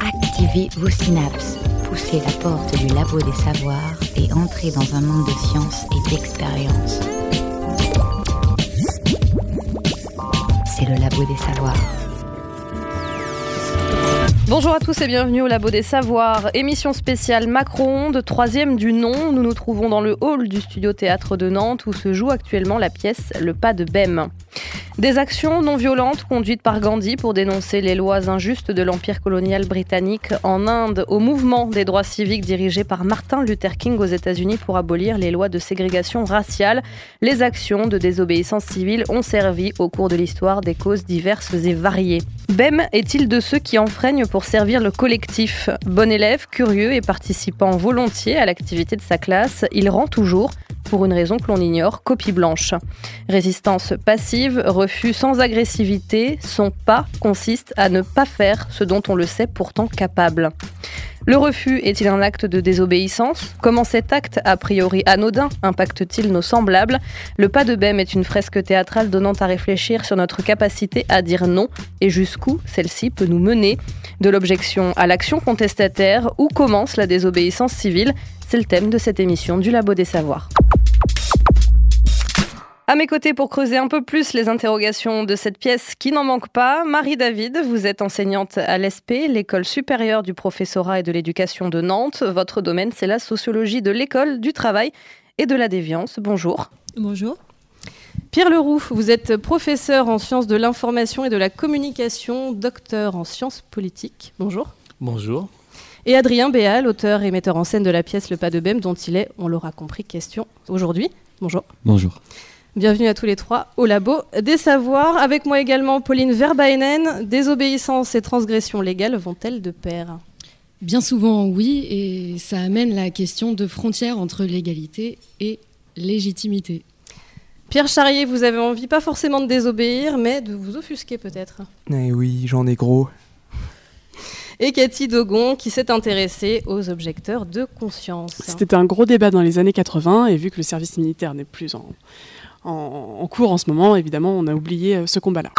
Activez vos synapses, poussez la porte du labo des savoirs et entrez dans un monde de science et d'expérience. C'est le labo des savoirs. Bonjour à tous et bienvenue au Labo des Savoirs, émission spéciale Macron-Onde, troisième du nom. Nous nous trouvons dans le hall du studio théâtre de Nantes où se joue actuellement la pièce Le pas de Bem. Des actions non violentes conduites par Gandhi pour dénoncer les lois injustes de l'Empire colonial britannique en Inde, au mouvement des droits civiques dirigé par Martin Luther King aux États-Unis pour abolir les lois de ségrégation raciale. Les actions de désobéissance civile ont servi au cours de l'histoire des causes diverses et variées. Bem est-il de ceux qui enfreignent pour servir le collectif? Bon élève, curieux et participant volontiers à l'activité de sa classe, il rend toujours pour une raison que l'on ignore, copie blanche. Résistance passive, refus sans agressivité, son pas consiste à ne pas faire ce dont on le sait pourtant capable. Le refus est-il un acte de désobéissance? Comment cet acte, a priori anodin, impacte-t-il nos semblables? Le pas de Bem est une fresque théâtrale donnant à réfléchir sur notre capacité à dire non et jusqu'où celle-ci peut nous mener. De l'objection à l'action contestataire, où commence la désobéissance civile? C'est le thème de cette émission du Labo des Savoirs. À mes côtés pour creuser un peu plus les interrogations de cette pièce qui n'en manque pas, Marie David, vous êtes enseignante à l'ESP, l'école supérieure du professorat et de l'éducation de Nantes. Votre domaine, c'est la sociologie de l'école, du travail et de la déviance. Bonjour. Bonjour. Pierre Leroux, vous êtes professeur en sciences de l'information et de la communication, docteur en sciences politiques. Bonjour. Bonjour. Et Adrien Béal, auteur et metteur en scène de la pièce Le Pas de Bem, dont il est, on l'aura compris, question aujourd'hui. Bonjour. Bonjour. Bienvenue à tous les trois au Labo des Savoirs. Avec moi également Pauline Verbaenen. Désobéissance et transgression légale vont-elles de pair? Bien souvent, oui, et ça amène la question de frontière entre légalité et légitimité. Pierre Charrier, vous avez envie pas forcément de désobéir, mais de vous offusquer peut-être. Eh oui, j'en ai gros. Et Cathy Dogon, qui s'est intéressée aux objecteurs de conscience. C'était un gros débat dans les années 80, et vu que le service militaire n'est plus en, en, cours en ce moment, évidemment, on a oublié euh, ce combat-là.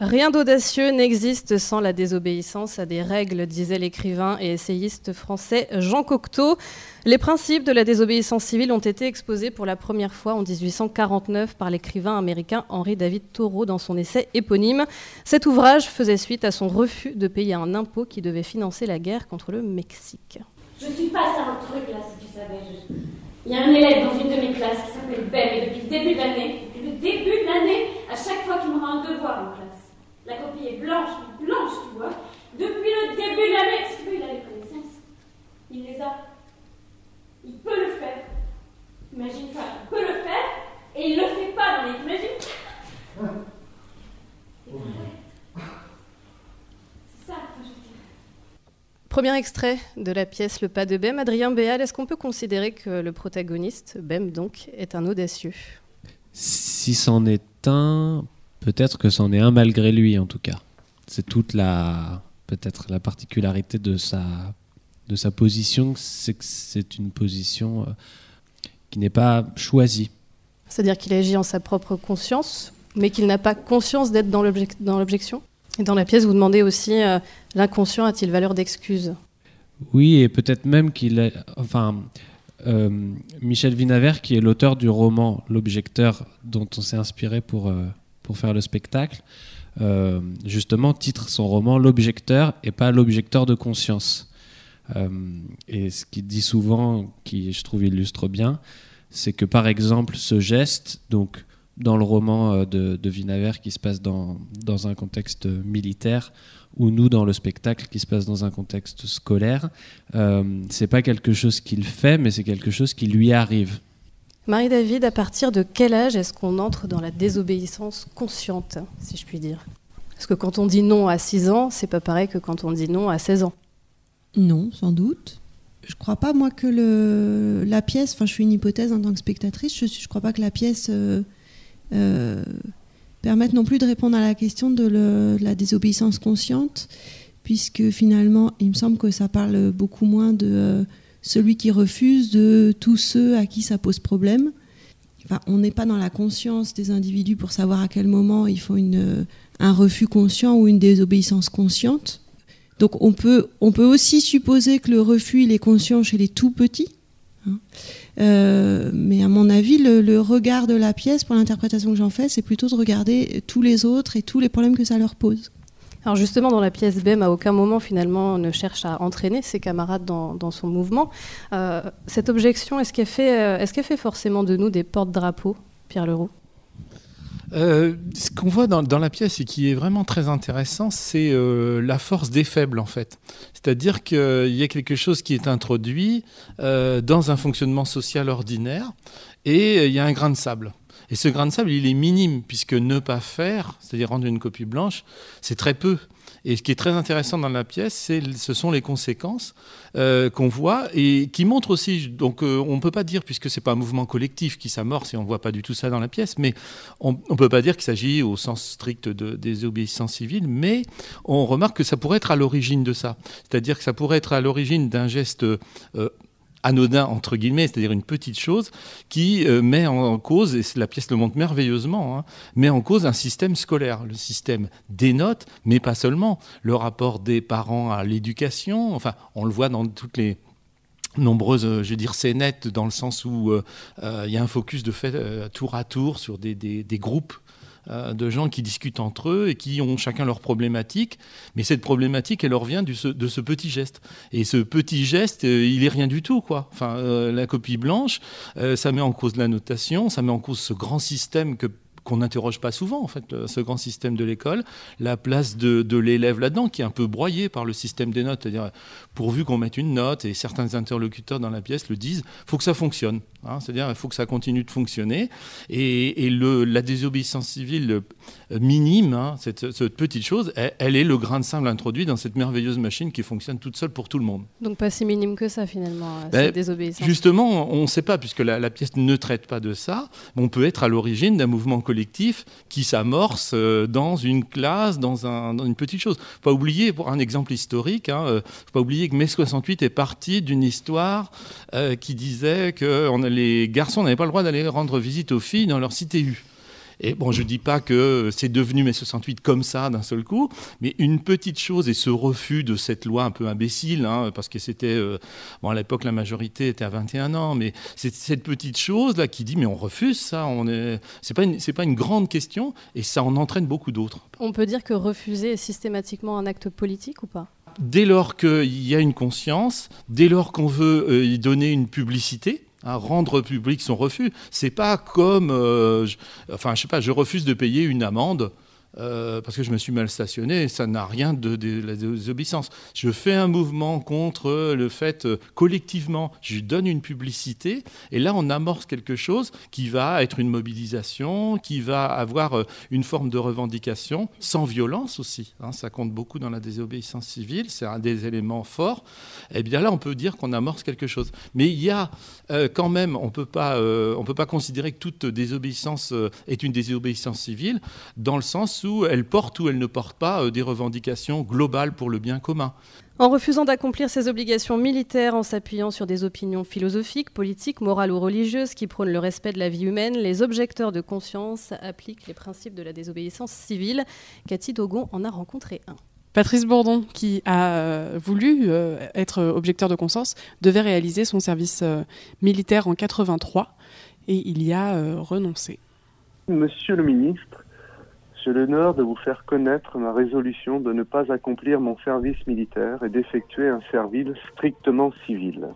Rien d'audacieux n'existe sans la désobéissance à des règles, disait l'écrivain et essayiste français Jean Cocteau. Les principes de la désobéissance civile ont été exposés pour la première fois en 1849 par l'écrivain américain Henry David Thoreau dans son essai éponyme. Cet ouvrage faisait suite à son refus de payer un impôt qui devait financer la guerre contre le Mexique. Je suis à un truc là, si tu savais. Il y a un élève dans une de mes classes qui s'appelle Ben, et depuis le début de l'année, depuis le début de l'année, à chaque fois qu'il me rend un devoir en classe, la copie est blanche, blanche, tu vois. Depuis le début de l'année, est-ce qu'il a les connaissances? Il les a. Il peut le faire. Imagine ça, il peut le faire, et il le fait pas dans les. Imagine ça C'est ça que je Premier extrait de la pièce Le pas de Bem. Adrien Béal, est-ce qu'on peut considérer que le protagoniste, Bem donc, est un audacieux? Si c'en est un, peut-être que c'en est un malgré lui en tout cas. C'est toute la peut-être la particularité de sa de sa position, c'est que c'est une position euh, qui n'est pas choisie. C'est-à-dire qu'il agit en sa propre conscience, mais qu'il n'a pas conscience d'être dans l'objection? Et dans la pièce, vous demandez aussi euh, l'inconscient a-t-il valeur d'excuse? Oui, et peut-être même qu'il est. Enfin, euh, Michel Vinaver, qui est l'auteur du roman L'Objecteur, dont on s'est inspiré pour, euh, pour faire le spectacle, justement titre son roman L'Objecteur et pas L'Objecteur de conscience. et ce qu'il dit souvent, qui je trouve illustre bien, c'est que par exemple, ce geste, donc dans le roman euh, de, de Vinaver qui se passe dans, dans, un contexte militaire ou nous dans le spectacle qui se passe dans un contexte scolaire. Euh, c'est pas quelque chose qu'il fait, mais c'est quelque chose qui lui arrive. Marie-David, à partir de quel âge est-ce qu'on entre dans la désobéissance consciente, si je puis dire? Parce que quand on dit non à 6 ans, c'est pas pareil que quand on dit non à 16 ans. Non, sans doute. Je crois pas, moi, que le, la pièce, enfin, je suis une hypothèse en tant que spectatrice, je, je crois pas que la pièce. Euh, euh, permettre non plus de répondre à la question de, la désobéissance consciente, puisque finalement, il me semble que ça parle beaucoup moins de euh, celui qui refuse, de tous ceux à qui ça pose problème. on n'est pas dans la conscience des individus pour savoir à quel moment il faut une, un refus conscient ou une désobéissance consciente. Donc on peut, on peut aussi supposer que le refus il est conscient chez les tout petits. Hein. Euh, mais à mon avis, le, regard de la pièce, pour l'interprétation que j'en fais, c'est plutôt de regarder tous les autres et tous les problèmes que ça leur pose. Alors justement, dans la pièce Bem, à aucun moment finalement ne cherche à entraîner ses camarades dans, son mouvement. Euh, cette objection, est-ce qu'elle fait, euh, est-ce qu'elle fait forcément de nous des porte-drapeaux, Pierre Leroux? Euh, ce qu'on voit dans, la pièce et qui est vraiment très intéressant, c'est euh, la force des faibles en fait. C'est-à-dire qu'il y a quelque chose qui est introduit euh, dans un fonctionnement social ordinaire et il y a un grain de sable. Et ce grain de sable, il est minime, puisque ne pas faire, c'est-à-dire rendre une copie blanche, c'est très peu. Et ce qui est très intéressant dans la pièce, ce sont les conséquences euh, qu'on voit et qui montrent aussi. Donc, euh, on ne peut pas dire, puisque c'est pas un mouvement collectif qui s'amorce et on ne voit pas du tout ça dans la pièce, mais on ne peut pas dire qu'il s'agit au sens strict de désobéissance civile, mais on remarque que ça pourrait être à l'origine de ça. C'est-à-dire que ça pourrait être à l'origine d'un geste euh, anodin entre guillemets, c'est-à-dire une petite chose qui euh, met en cause, et la pièce le montre merveilleusement, hein, met en cause un système scolaire, le système des notes, mais pas seulement, le rapport des parents à l'éducation, enfin on le voit dans toutes les nombreuses, euh, je veux dire, scénettes, dans le sens où euh, il y a un focus de fait tour à tour sur des, groupes de gens qui discutent entre eux et qui ont chacun leur problématique. Mais cette problématique, elle leur vient du, de ce petit geste. Et ce petit geste, euh, il est rien du tout, quoi. Enfin, euh, la copie blanche, euh, ça met en cause la notation, ça met en cause ce grand système que qu'on n'interroge pas souvent, en fait, ce grand système de l'école, la place de, de l'élève là-dedans, qui est un peu broyé par le système des notes. C'est-à-dire, pourvu qu'on mette une note, et certains interlocuteurs dans la pièce le disent, faut que ça fonctionne. Hein, C'est-à-dire, il faut que ça continue de fonctionner. Et, et le, la désobéissance civile minime, hein, cette, cette, petite chose, elle, elle, est le grain de sable introduit dans cette merveilleuse machine qui fonctionne toute seule pour tout le monde. Donc pas si minime que ça, finalement, ben, cette désobéissance. Justement, on ne sait pas, puisque la, la pièce ne traite pas de ça, on peut être à l'origine d'un mouvement collectif qui s'amorce euh, dans une classe, dans, un, dans, une petite chose. Faut pas oublier, pour un exemple historique, hein, euh, faut pas oublier que mai 68 est parti d'une histoire euh, qui disait que les garçons n'avaient pas le droit d'aller rendre visite aux filles dans leur cité. Et bon, je ne dis pas que c'est devenu mai 68 comme ça d'un seul coup, mais une petite chose et ce refus de cette loi un peu imbécile, hein, parce que c'était, euh, bon, à l'époque la majorité était à 21 ans, mais c'est cette petite chose là qui dit mais on refuse ça, on est, c'est pas une, c'est pas une grande question et ça en entraîne beaucoup d'autres. On peut dire que refuser est systématiquement un acte politique ou pas? Dès lors qu'il y a une conscience, dès lors qu'on veut euh, y donner une publicité, à rendre public son refus. C'est pas comme, euh, je, enfin, je sais pas, je refuse de payer une amende. Euh, parce que je me suis mal stationné, ça n'a rien de, la désobéissance. Je fais un mouvement contre le fait euh, collectivement, je donne une publicité, et là on amorce quelque chose qui va être une mobilisation, qui va avoir euh, une forme de revendication, sans violence aussi. Hein, ça compte beaucoup dans la désobéissance civile, c'est un des éléments forts. Et eh bien là on peut dire qu'on amorce quelque chose. Mais il y a quand même, on on peut pas considérer que toute désobéissance est une désobéissance civile, dans le sens où elle porte ou elle ne porte pas euh, des revendications globales pour le bien commun. En refusant d'accomplir ses obligations militaires en s'appuyant sur des opinions philosophiques, politiques, morales ou religieuses qui prônent le respect de la vie humaine, les objecteurs de conscience appliquent les principes de la désobéissance civile. Cathy Dogon en a rencontré un. Patrice Bourdon, qui a euh, voulu euh, être objecteur de conscience, devait réaliser son service militaire en 83 et il y a renoncé. Monsieur le ministre, j'ai l'honneur de vous faire connaître ma résolution de ne pas accomplir mon service militaire et d'effectuer un service strictement civil.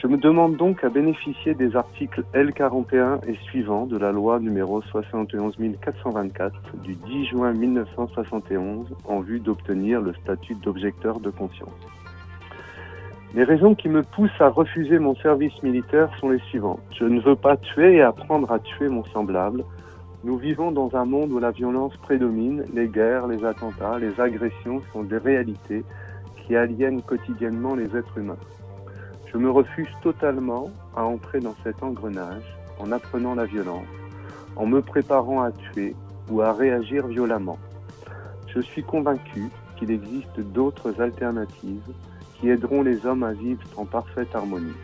Je me demande donc à bénéficier des articles L41 et suivants de la loi numéro 71 424 du 10 juin 1971 en vue d'obtenir le statut d'objecteur de conscience. Les raisons qui me poussent à refuser mon service militaire sont les suivantes. Je ne veux pas tuer et apprendre à tuer mon semblable. Nous vivons dans un monde où la violence prédomine, les guerres, les attentats, les agressions sont des réalités qui aliènent quotidiennement les êtres humains. Je me refuse totalement à entrer dans cet engrenage en apprenant la violence, en me préparant à tuer ou à réagir violemment. Je suis convaincu qu'il existe d'autres alternatives qui aideront les hommes à vivre en parfaite harmonie.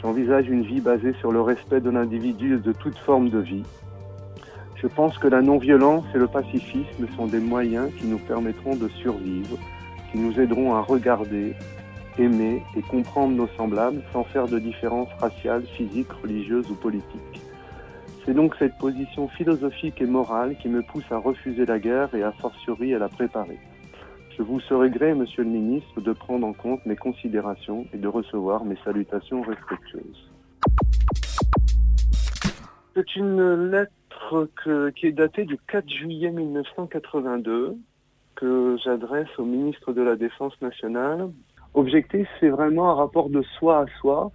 J'envisage une vie basée sur le respect de l'individu et de toute forme de vie. Je pense que la non-violence et le pacifisme sont des moyens qui nous permettront de survivre, qui nous aideront à regarder, aimer et comprendre nos semblables sans faire de différences raciales, physiques, religieuses ou politiques. C'est donc cette position philosophique et morale qui me pousse à refuser la guerre et à fortiori à la préparer. Je vous serai gré, Monsieur le Ministre, de prendre en compte mes considérations et de recevoir mes salutations respectueuses. C'est une lettre qui est datée du 4 juillet 1982 que j'adresse au ministre de la Défense nationale. Objectif, c'est vraiment un rapport de soi à soi.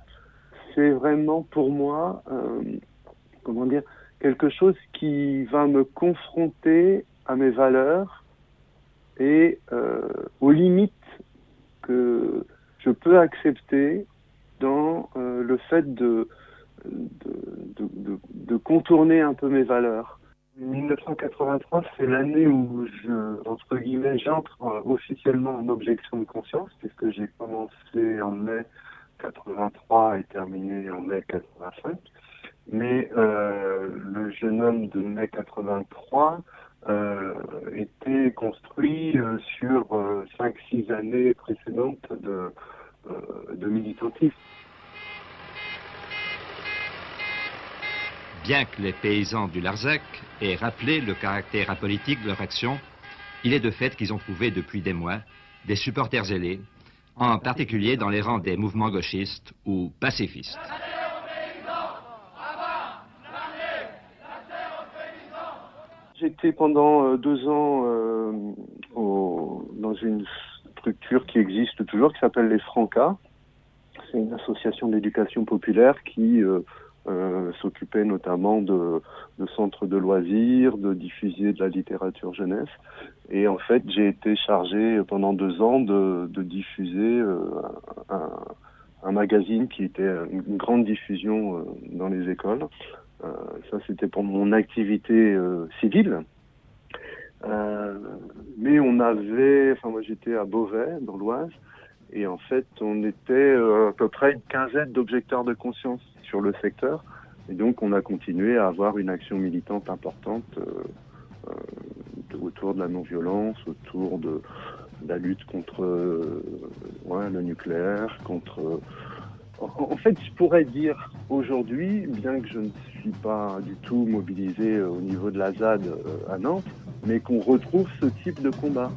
C'est vraiment pour moi, euh, comment dire, quelque chose qui va me confronter à mes valeurs et euh, aux limites que je peux accepter dans euh, le fait de de, de, contourner un peu mes valeurs. 1983, c'est l'année où je, entre guillemets, j'entre euh, officiellement en objection de conscience, puisque j'ai commencé en mai 83 et terminé en mai 85. Mais euh, le jeune homme de mai 83 euh, était construit euh, sur 5-6 années précédentes de, de militantisme. Bien que les paysans du Larzac aient rappelé le caractère apolitique de leur action, il est de fait qu'ils ont trouvé depuis des mois des supporters zélés, en particulier dans les rangs des mouvements gauchistes ou pacifistes. J'étais pendant euh, deux ans euh, dans une structure qui existe toujours, qui s'appelle les Francas. C'est une association d'éducation populaire qui euh, euh, s'occupait notamment de, de, centres de loisirs, de diffuser de la littérature jeunesse. Et en fait, j'ai été chargé pendant deux ans de, de diffuser euh, un, un, magazine qui était une grande diffusion euh, dans les écoles. Euh, ça, c'était pour mon activité civile. mais on avait, enfin moi j'étais à Beauvais, dans l'Oise, et en fait, on était à peu près une quinzaine d'objecteurs de conscience sur le secteur. Et donc, on a continué à avoir une action militante importante euh, euh, autour de la non-violence, autour de, la lutte contre euh, le nucléaire, contre... En, fait, je pourrais dire aujourd'hui, bien que je ne suis pas du tout mobilisé au niveau de la ZAD à Nantes, mais qu'on retrouve ce type de combat.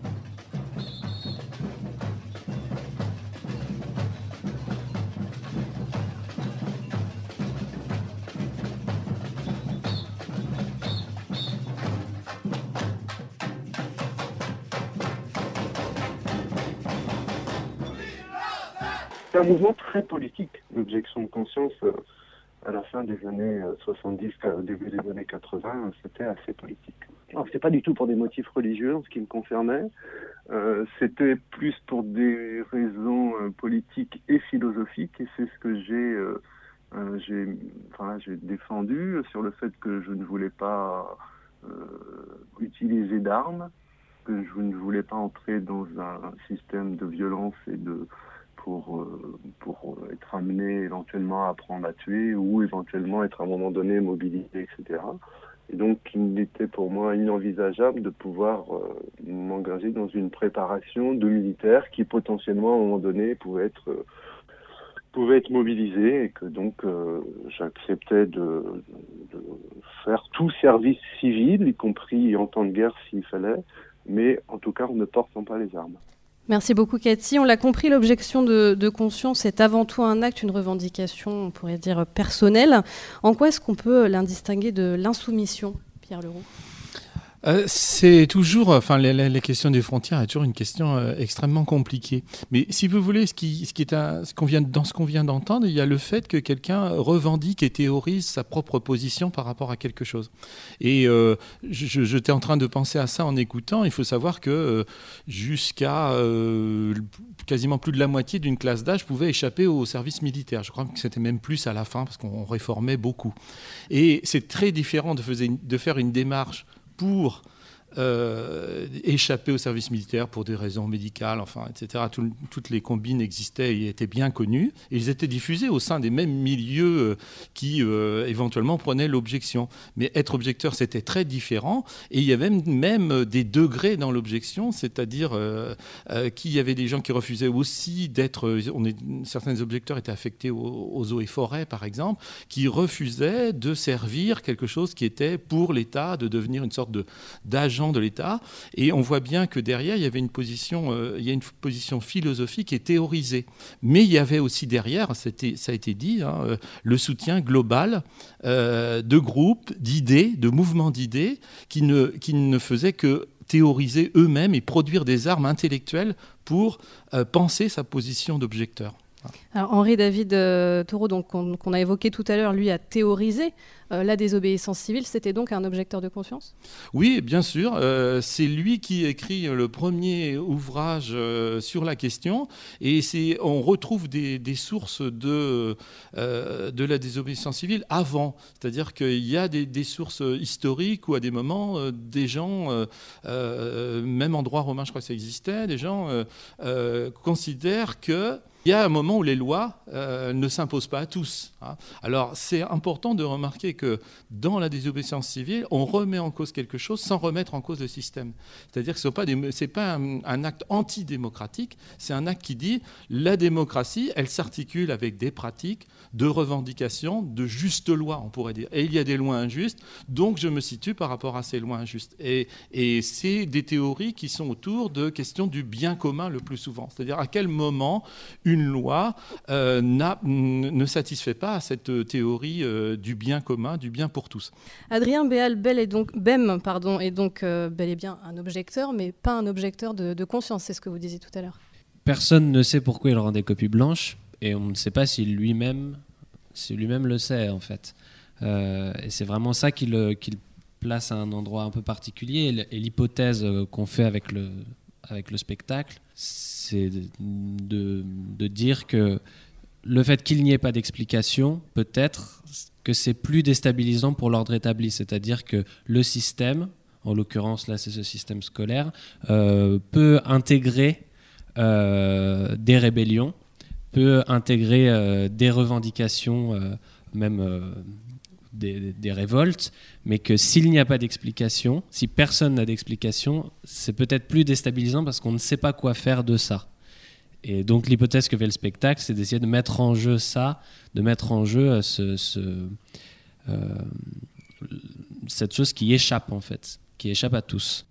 C'est un mouvement très politique, l'objection de conscience. Euh, à la fin des années 70, euh, au début des années 80, c'était assez politique. Alors, c'est pas du tout pour des motifs religieux en ce qui me concernait. Euh, c'était plus pour des raisons politiques et philosophiques, et c'est ce que j'ai j'ai enfin, défendu sur le fait que je ne voulais pas utiliser d'armes, que je ne voulais pas entrer dans un système de violence et de pour, euh, pour être amené éventuellement à apprendre à tuer ou éventuellement être à un moment donné mobilisé, etc. Et donc, il était pour moi inenvisageable de pouvoir euh, m'engager dans une préparation de militaires qui potentiellement, à un moment donné, pouvait être, euh, pouvait être mobilisé et que donc j'acceptais de, de, faire tout service civil, y compris en temps de guerre s'il fallait, mais en tout cas en ne portant pas les armes. Merci beaucoup Cathy. On l'a compris, l'objection de, conscience est avant tout un acte, une revendication, on pourrait dire, personnelle. En quoi est-ce qu'on peut l'indistinguer de l'insoumission, Pierre Leroux? Euh, c'est toujours, enfin, les, questions des frontières est toujours une question euh, extrêmement compliquée. Mais si vous voulez, ce qui, ce est ce qu'on vient, dans ce qu'on vient d'entendre, il y a le fait que quelqu'un revendique et théorise sa propre position par rapport à quelque chose. Et euh, j'étais en train de penser à ça en écoutant. Il faut savoir que jusqu'à quasiment plus de la moitié d'une classe d'âge pouvait échapper au service militaire. Je crois que c'était même plus à la fin parce qu'on réformait beaucoup. Et c'est très différent de faire une démarche pour euh, échappaient au service militaire pour des raisons médicales, enfin, etc. toutes les combines existaient et étaient bien connues. Et ils étaient diffusés au sein des mêmes milieux euh, qui euh, éventuellement prenaient l'objection. Mais être objecteur, c'était très différent. Et il y avait même des degrés dans l'objection, c'est-à-dire qu'il y avait des gens qui refusaient aussi d'être. Certains objecteurs étaient affectés aux, aux eaux et forêts, par exemple, qui refusaient de servir quelque chose qui était pour l'État, de devenir une sorte d'agent de l'État. Et on voit bien que derrière, il y avait une position, euh, il y a une position philosophique et théorisée. Mais il y avait aussi derrière, ça a été dit, hein, euh, le soutien global euh, de groupes, d'idées, de mouvements d'idées qui ne, qui ne faisaient que théoriser eux-mêmes et produire des armes intellectuelles pour penser sa position d'objecteur. Henri David euh, donc qu'on a évoqué tout à l'heure, lui a théorisé euh, la désobéissance civile. C'était donc un objecteur de conscience? Oui, bien sûr. Euh, c'est lui qui écrit le premier ouvrage sur la question, et on retrouve des, sources de, de la désobéissance civile avant. C'est-à-dire qu'il y a des, des, sources historiques où à des moments, des gens, même en droit romain, je crois que ça existait, des gens considèrent que il y a un moment où les lois euh, ne s'imposent pas à tous. Hein. Alors c'est important de remarquer que dans la désobéissance civile, on remet en cause quelque chose sans remettre en cause le système. C'est-à-dire que ce n'est pas, un, acte antidémocratique, c'est un acte qui dit la démocratie, elle s'articule avec des pratiques de revendication, de justes lois, on pourrait dire. Et il y a des lois injustes, donc je me situe par rapport à ces lois injustes. Et, et c'est des théories qui sont autour de questions du bien commun le plus souvent. C'est-à-dire à quel moment une loi euh, ne satisfait pas à cette théorie euh, du bien commun, du bien pour tous. Adrien Béal Bel est donc, Bem pardon, est donc euh, bel et bien un objecteur, mais pas un objecteur de, de conscience, c'est ce que vous disiez tout à l'heure. Personne ne sait pourquoi il rend des copies blanches, et on ne sait pas si lui-même si lui-même le sait, en fait. et c'est vraiment ça qui le, place à un endroit un peu particulier. Et l'hypothèse qu'on fait avec le, avec le spectacle, c'est de, de, dire que le fait qu'il n'y ait pas d'explication, peut-être que c'est plus déstabilisant pour l'ordre établi, c'est-à-dire que le système, en l'occurrence là c'est ce système scolaire, euh, peut intégrer euh, des rébellions, peut intégrer euh, des revendications, même des, révoltes, mais que s'il n'y a pas d'explication, si personne n'a d'explication, c'est peut-être plus déstabilisant parce qu'on ne sait pas quoi faire de ça. Et donc l'hypothèse que fait le spectacle, c'est d'essayer de mettre en jeu ça, de mettre en jeu euh, euh, cette chose qui échappe en fait, qui échappe à tous.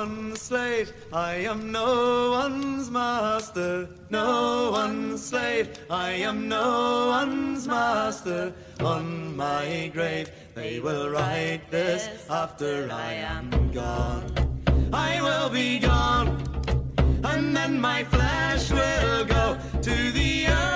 One's slave, I am no one's master. No one's slave, I am no one's master. On my grave, they will write this after I am gone. I will be gone, and then my flesh will go to the earth.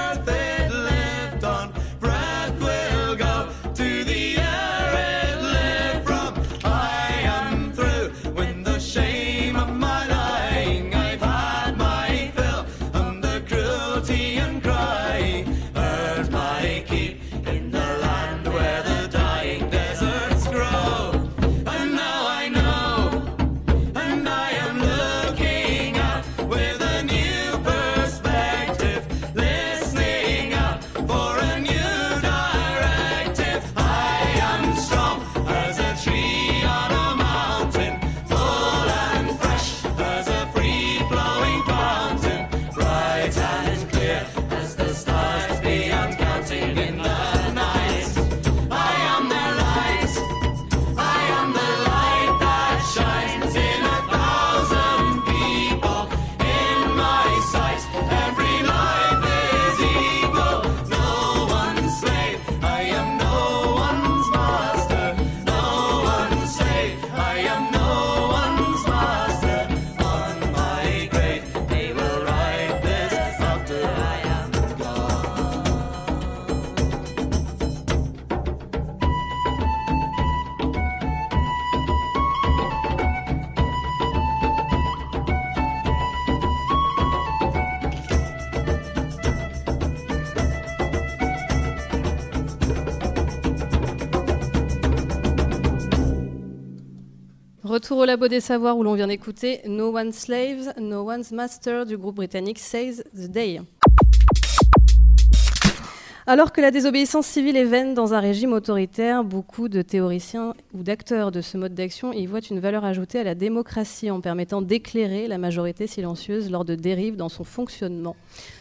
Retour au labo des savoirs où l'on vient d'écouter No One's Slaves, No One's Master du groupe britannique Says the Day. Alors que la désobéissance civile est vaine dans un régime autoritaire, beaucoup de théoriciens ou d'acteurs de ce mode d'action y voient une valeur ajoutée à la démocratie en permettant d'éclairer la majorité silencieuse lors de dérives dans son fonctionnement.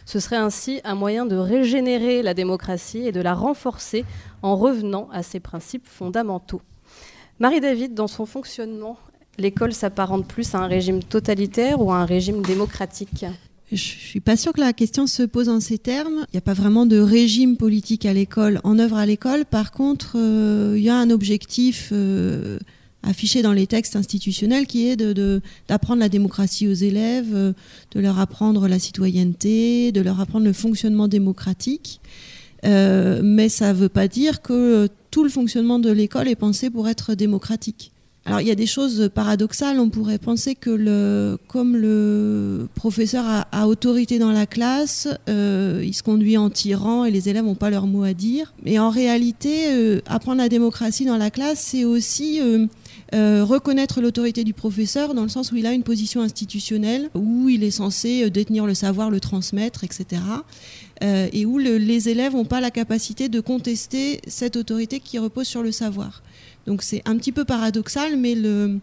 Ce serait ainsi un moyen de régénérer la démocratie et de la renforcer en revenant à ses principes fondamentaux. Marie-David, dans son fonctionnement, l'école s'apparente plus à un régime totalitaire ou à un régime démocratique? Je suis pas sûre que la question se pose en ces termes. Il n'y a pas vraiment de régime politique à l'école, en œuvre à l'école. Par contre, euh, il y a un objectif euh, affiché dans les textes institutionnels qui est d'apprendre la démocratie aux élèves, euh, de leur apprendre la citoyenneté, de leur apprendre le fonctionnement démocratique. mais ça ne veut pas dire que tout le fonctionnement de l'école est pensé pour être démocratique. Alors il y a des choses paradoxales. On pourrait penser que comme le professeur a, autorité dans la classe, euh, il se conduit en tyran et les élèves n'ont pas leur mot à dire. Mais en réalité, euh, apprendre la démocratie dans la classe, c'est aussi euh, reconnaître l'autorité du professeur dans le sens où il a une position institutionnelle, où il est censé détenir le savoir, le transmettre, etc. et où les élèves n'ont pas la capacité de contester cette autorité qui repose sur le savoir. Donc c'est un petit peu paradoxal, mais le,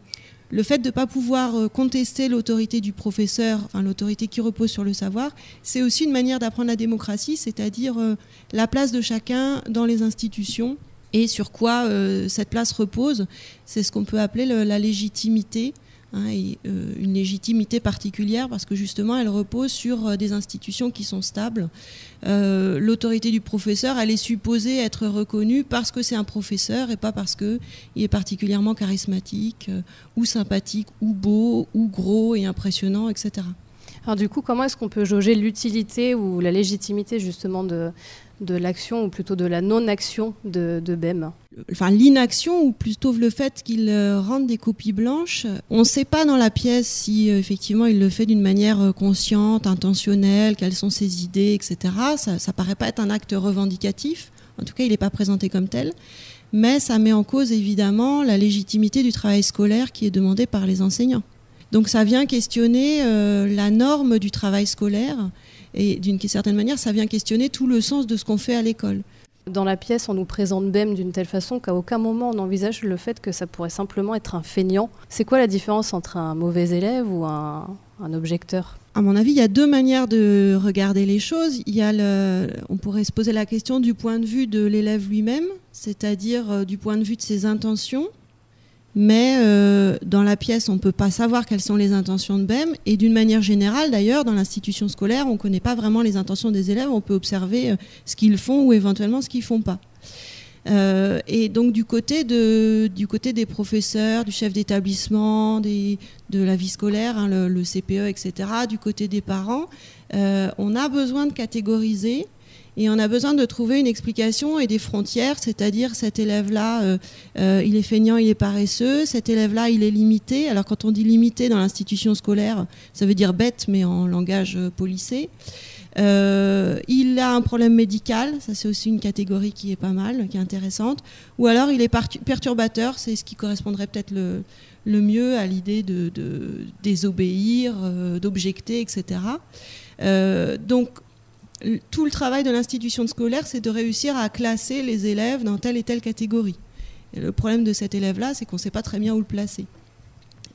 fait de ne pas pouvoir euh, contester l'autorité du professeur, enfin, l'autorité qui repose sur le savoir, c'est aussi une manière d'apprendre la démocratie, c'est-à-dire euh, la place de chacun dans les institutions et sur quoi euh, cette place repose. C'est ce qu'on peut appeler la légitimité Hein, euh, une légitimité particulière parce que justement elle repose sur euh, des institutions qui sont stables. L'autorité du professeur, elle est supposée être reconnue parce que c'est un professeur et pas parce qu'il est particulièrement charismatique ou sympathique ou beau ou gros et impressionnant, etc. Alors du coup, comment est-ce qu'on peut jauger l'utilité ou la légitimité justement de, de l'action ou plutôt de la non-action de, BEM Enfin, l'inaction ou plutôt le fait qu'il euh, rende des copies blanches. On ne sait pas dans la pièce si euh, effectivement il le fait d'une manière euh, consciente, intentionnelle, quelles sont ses idées, etc. Ça ne paraît pas être un acte revendicatif. En tout cas, il n'est pas présenté comme tel. Mais ça met en cause évidemment la légitimité du travail scolaire qui est demandé par les enseignants. Donc ça vient questionner la norme du travail scolaire et d'une certaine manière, ça vient questionner tout le sens de ce qu'on fait à l'école. Dans la pièce, on nous présente BEM d'une telle façon qu'à aucun moment on envisage le fait que ça pourrait simplement être un feignant. C'est quoi la différence entre un mauvais élève ou un, objecteur? À mon avis, il y a deux manières de regarder les choses. Il y a le, on pourrait se poser la question du point de vue de l'élève lui-même, c'est-à-dire euh, du point de vue de ses intentions mais euh, dans la pièce, on ne peut pas savoir quelles sont les intentions de BEM. Et d'une manière générale, d'ailleurs, dans l'institution scolaire, on ne connaît pas vraiment les intentions des élèves. On peut observer euh, ce qu'ils font ou éventuellement ce qu'ils ne font pas. Euh, et donc du côté, du côté des professeurs, du chef d'établissement, de la vie scolaire, hein, le, CPE, etc., du côté des parents, on a besoin de catégoriser et on a besoin de trouver une explication et des frontières, c'est-à-dire cet élève-là, euh, euh, il est feignant, il est paresseux, cet élève-là, il est limité. Alors quand on dit limité dans l'institution scolaire, ça veut dire bête, mais en langage euh, policé. il a un problème médical, ça c'est aussi une catégorie qui est pas mal, qui est intéressante. Ou alors il est perturbateur, c'est ce qui correspondrait peut-être le, mieux à l'idée de, de, désobéir, d'objecter, etc. donc tout le travail de l'institution scolaire, c'est de réussir à classer les élèves dans telle et telle catégorie. Et le problème de cet élève-là, c'est qu'on ne sait pas très bien où le placer.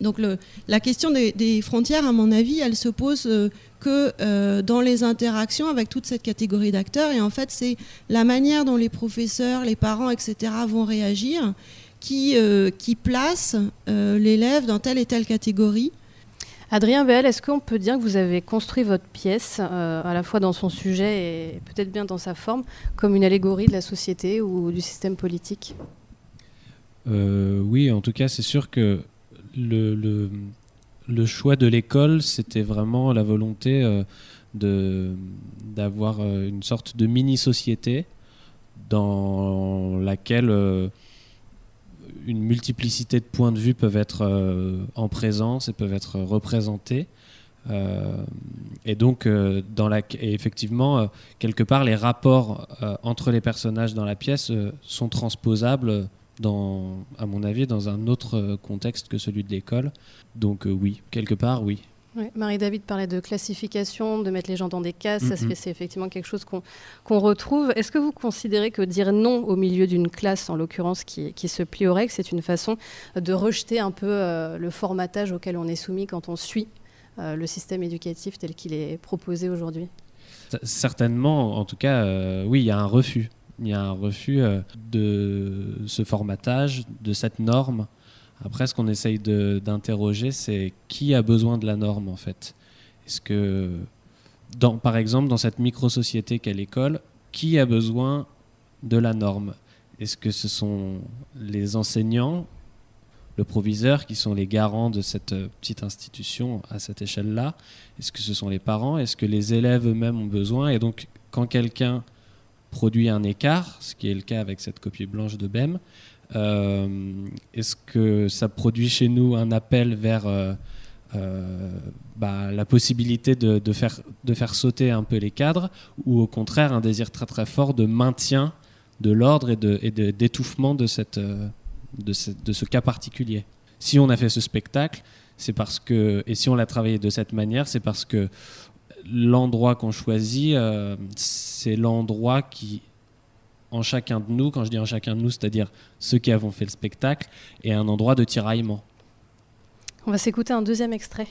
Donc la question des, frontières, à mon avis, elle se pose euh, que euh, dans les interactions avec toute cette catégorie d'acteurs. Et en fait, c'est la manière dont les professeurs, les parents, etc. vont réagir qui, euh, qui place l'élève dans telle et telle catégorie. Adrien Bell, est-ce qu'on peut dire que vous avez construit votre pièce, euh, à la fois dans son sujet et peut-être bien dans sa forme, comme une allégorie de la société ou du système politique? Euh, Oui, en tout cas, c'est sûr que le, choix de l'école, c'était vraiment la volonté euh, d'avoir une sorte de mini-société dans laquelle une multiplicité de points de vue peuvent être euh, en présence et peuvent être représentés. Euh, et donc, euh, dans la, et effectivement, quelque part, les rapports entre les personnages dans la pièce sont transposables dans, à mon avis, dans un autre contexte que celui de l'école. Donc oui, quelque part, oui. Marie-David parlait de classification, de mettre les gens dans des cases. Mm-hmm. c'est effectivement quelque chose qu'on retrouve. Est-ce que vous considérez que dire non au milieu d'une classe, en l'occurrence, qui, se plie au règles, c'est une façon de rejeter un peu euh, le formatage auquel on est soumis quand on suit euh, le système éducatif tel qu'il est proposé aujourd'hui? Certainement, en tout cas, euh, oui, il y a un refus. Il y a un refus de ce formatage, de cette norme après, ce qu'on essaye d'interroger, c'est qui a besoin de la norme en fait? Est-ce que, dans, par exemple, dans cette micro-société qu'est l'école, qui a besoin de la norme? Est-ce que ce sont les enseignants, le proviseur qui sont les garants de cette euh, petite institution à cette échelle-là? Est-ce que ce sont les parents? Est-ce que les élèves eux-mêmes ont besoin? Et donc, quand quelqu'un produit un écart, ce qui est le cas avec cette copie blanche de BEM, euh, est-ce que ça produit chez nous un appel vers euh, euh, bah, la possibilité de, faire, de faire sauter un peu les cadres ou au contraire un désir très très fort de maintien de l'ordre et d'étouffement de, de, de, ce, de ce cas particulier? Si on a fait ce spectacle, c'est parce que, et si on l'a travaillé de cette manière, c'est parce que l'endroit qu'on choisit, c'est l'endroit qui en chacun de nous, quand je dis en chacun de nous, c'est-à-dire ceux qui avons fait le spectacle, et un endroit de tiraillement. On va s'écouter un deuxième extrait.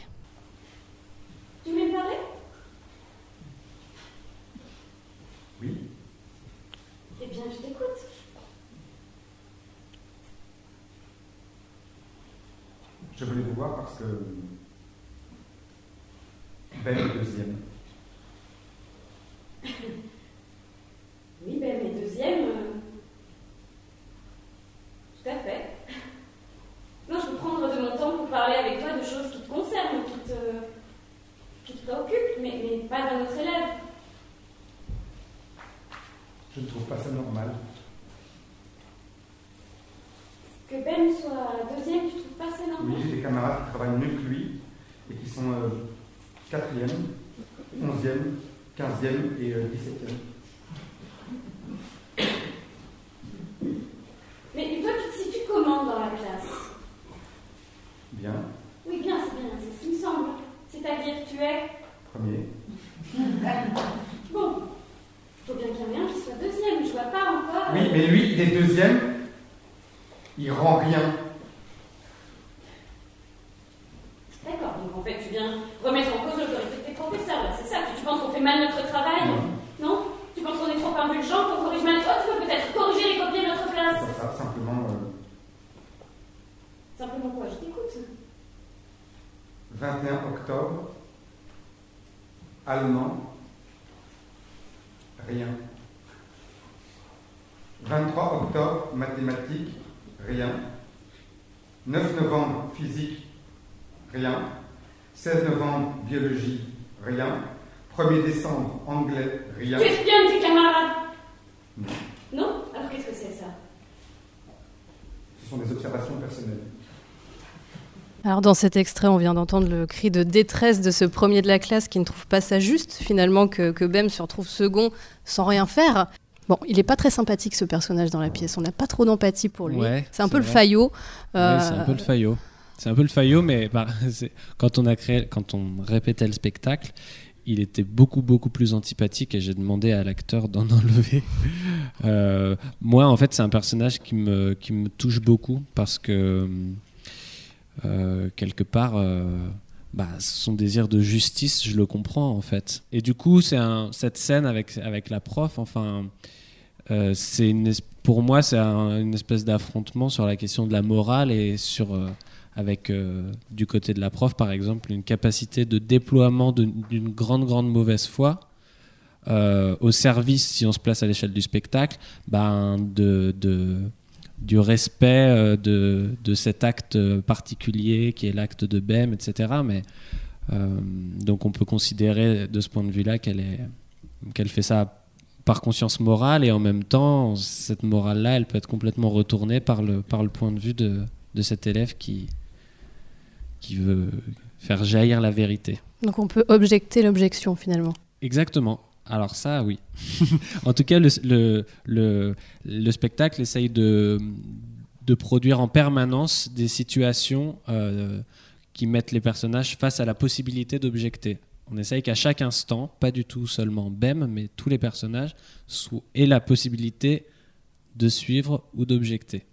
Tu veux me parler Oui. Eh bien, je t'écoute. Je voulais vous voir parce que Ben est deuxième. Oui, ben, mais deuxième. Euh, tout à fait. Non, je peux prendre de mon temps pour parler avec toi de choses qui te concernent, qui te, qui te préoccupent, mais, mais pas d'un autre élève. Je ne trouve pas ça normal. Que Ben soit deuxième, tu trouves pas ça normal? Oui, j'ai des camarades qui travaillent mieux que lui et qui sont euh, quatrième, onzième, quinzième et euh, dix-septième. Mais toi, tu te situes comment dans la classe? Bien. Oui, bien, c'est bien, c'est ce qui me semble. C'est-à-dire, tu es? Premier. Bon, il faut bien qu'il y en ait un qui soit deuxième. Je vois pas encore. Oui, mais lui, il est deuxième. Il rend rien. D'accord, donc en fait, tu viens remettre en cause l'autorité de tes professeurs, là, c'est ça Tu penses qu'on fait mal notre travail Non, Tu penses qu'on est trop indulgent, qu'on corrige mal toi Tu peux peut-être corriger les copies de notre classe ça, simplement. Euh, simplement quoi Je t'écoute. 21 octobre, allemand, rien. 23 octobre, mathématiques, rien. 9 novembre, physique, rien. 16 novembre, biologie, rien. 1er décembre, anglais, rien. Tu espionnes tes camarades Non. Non Alors qu'est-ce que c'est ça Ce sont des observations personnelles. Alors dans cet extrait, on vient d'entendre le cri de détresse de ce premier de la classe qui ne trouve pas ça juste, finalement, que, que Bem se retrouve second sans rien faire. Bon, il n'est pas très sympathique ce personnage dans la pièce, on n'a pas trop d'empathie pour lui. c'est un peu le faillot. c'est un peu le faillot. C'est un peu le faillot, mais bah, quand on a créé, quand on répétait le spectacle, il était beaucoup beaucoup plus antipathique et j'ai demandé à l'acteur d'en enlever. Euh, moi, en fait, c'est un personnage qui me qui me touche beaucoup parce que euh, quelque part. Euh, bah, son désir de justice, je le comprends en fait. Et du coup, c'est cette scène avec, avec la prof, enfin, c'est pour moi, c'est une espèce d'affrontement sur la question de la morale et sur avec euh, du côté de la prof par exemple une capacité de déploiement d'une grande grande mauvaise foi euh, au service, si on se place à l'échelle du spectacle, ben de, du respect euh, de, de, cet acte particulier qui est l'acte de BEM, etc. Mais, donc on peut considérer de ce point de vue-là qu'elle qu'elle fait ça par conscience morale et en même temps, cette morale-là, elle peut être complètement retournée par le, par le point de vue de, de cet élève qui, qui veut faire jaillir la vérité. Donc on peut objecter l'objection finalement. Exactement. Alors ça, oui. en tout cas, le, le, le, spectacle essaye de, de produire en permanence des situations euh, qui mettent les personnages face à la possibilité d'objecter. On essaye qu'à chaque instant, pas du tout seulement Bem, mais tous les personnages aient la possibilité de suivre ou d'objecter.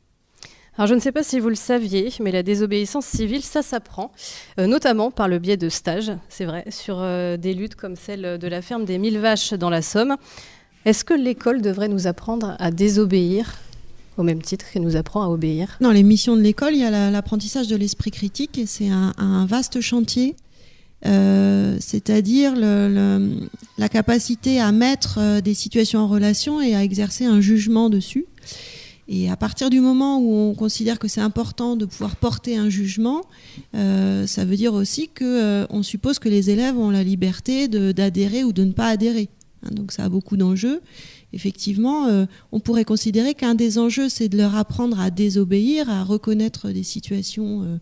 Alors je ne sais pas si vous le saviez, mais la désobéissance civile, ça s'apprend, euh, notamment par le biais de stages, c'est vrai, sur euh, des luttes comme celle de la ferme des mille vaches dans la Somme. Est-ce que l'école devrait nous apprendre à désobéir au même titre qu'elle nous apprend à obéir? Dans les missions de l'école, il y a l'apprentissage de l'esprit critique et c'est un, vaste chantier. Euh, c'est-à-dire la capacité à mettre des situations en relation et à exercer un jugement dessus. Et à partir du moment où on considère que c'est important de pouvoir porter un jugement, euh, ça veut dire aussi qu'on euh, suppose que les élèves ont la liberté d'adhérer ou de ne pas adhérer. Hein, donc ça a beaucoup d'enjeux. Effectivement, euh, on pourrait considérer qu'un des enjeux, c'est de leur apprendre à désobéir, à reconnaître des situations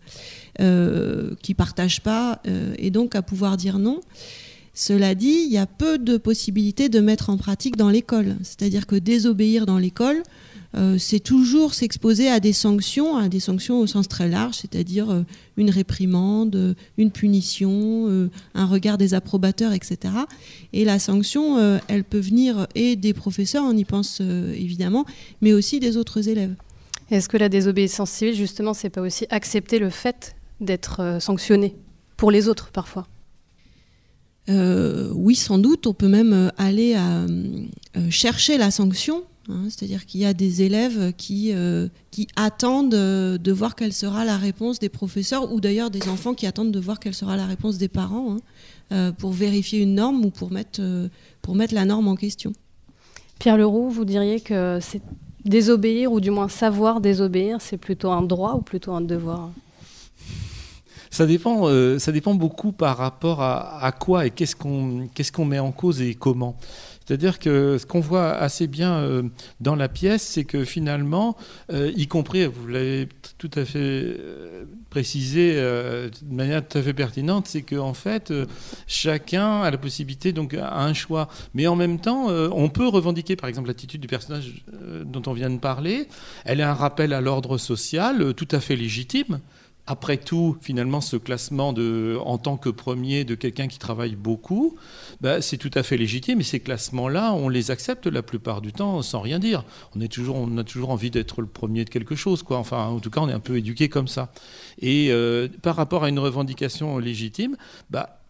qu'ils ne partagent pas et donc à pouvoir dire non. Cela dit, il y a peu de possibilités de mettre en pratique dans l'école. C'est-à-dire que désobéir dans l'école, euh, c'est toujours s'exposer à des sanctions, à des sanctions au sens très large, c'est-à-dire euh, une réprimande, une punition, euh, un regard des approbateurs, etc. Et la sanction, elle peut venir et des professeurs, on y pense évidemment, mais aussi des autres élèves. Est-ce que la désobéissance civile, justement, c'est pas aussi accepter le fait d'être sanctionné pour les autres parfois? Oui, sans doute. On peut même aller à, chercher la sanction Hein, c'est-à-dire qu'il y a des élèves qui, euh, qui attendent euh, de voir quelle sera la réponse des professeurs, ou d'ailleurs des enfants qui attendent de voir quelle sera la réponse des parents hein, euh, pour vérifier une norme ou pour mettre, pour mettre la norme en question. Pierre Leroux, vous diriez que c'est désobéir, ou du moins savoir désobéir, c'est plutôt un droit ou plutôt un devoir? Ça dépend, ça dépend beaucoup par rapport à, à quoi et qu'est-ce qu'on qu'est-ce qu'on met en cause et comment. C'est-à-dire que ce qu'on voit assez bien euh, dans la pièce, c'est que finalement, euh, y compris, vous l'avez tout à fait euh, précisé de manière tout à fait pertinente, c'est qu'en fait, chacun a la possibilité, donc à un choix. Mais en même temps, on peut revendiquer, par exemple, l'attitude du personnage dont on vient de parler. Elle est un rappel à l'ordre social tout à fait légitime après tout, finalement, ce classement en tant que premier de quelqu'un qui travaille beaucoup, bah, c'est tout à fait légitime. Et ces classements-là, on les accepte la plupart du temps sans rien dire. On, est toujours, on a toujours envie d'être le premier de quelque chose. Quoi. Enfin, en tout cas, on est un peu éduqué comme ça. Et euh, par rapport à une revendication légitime, bah,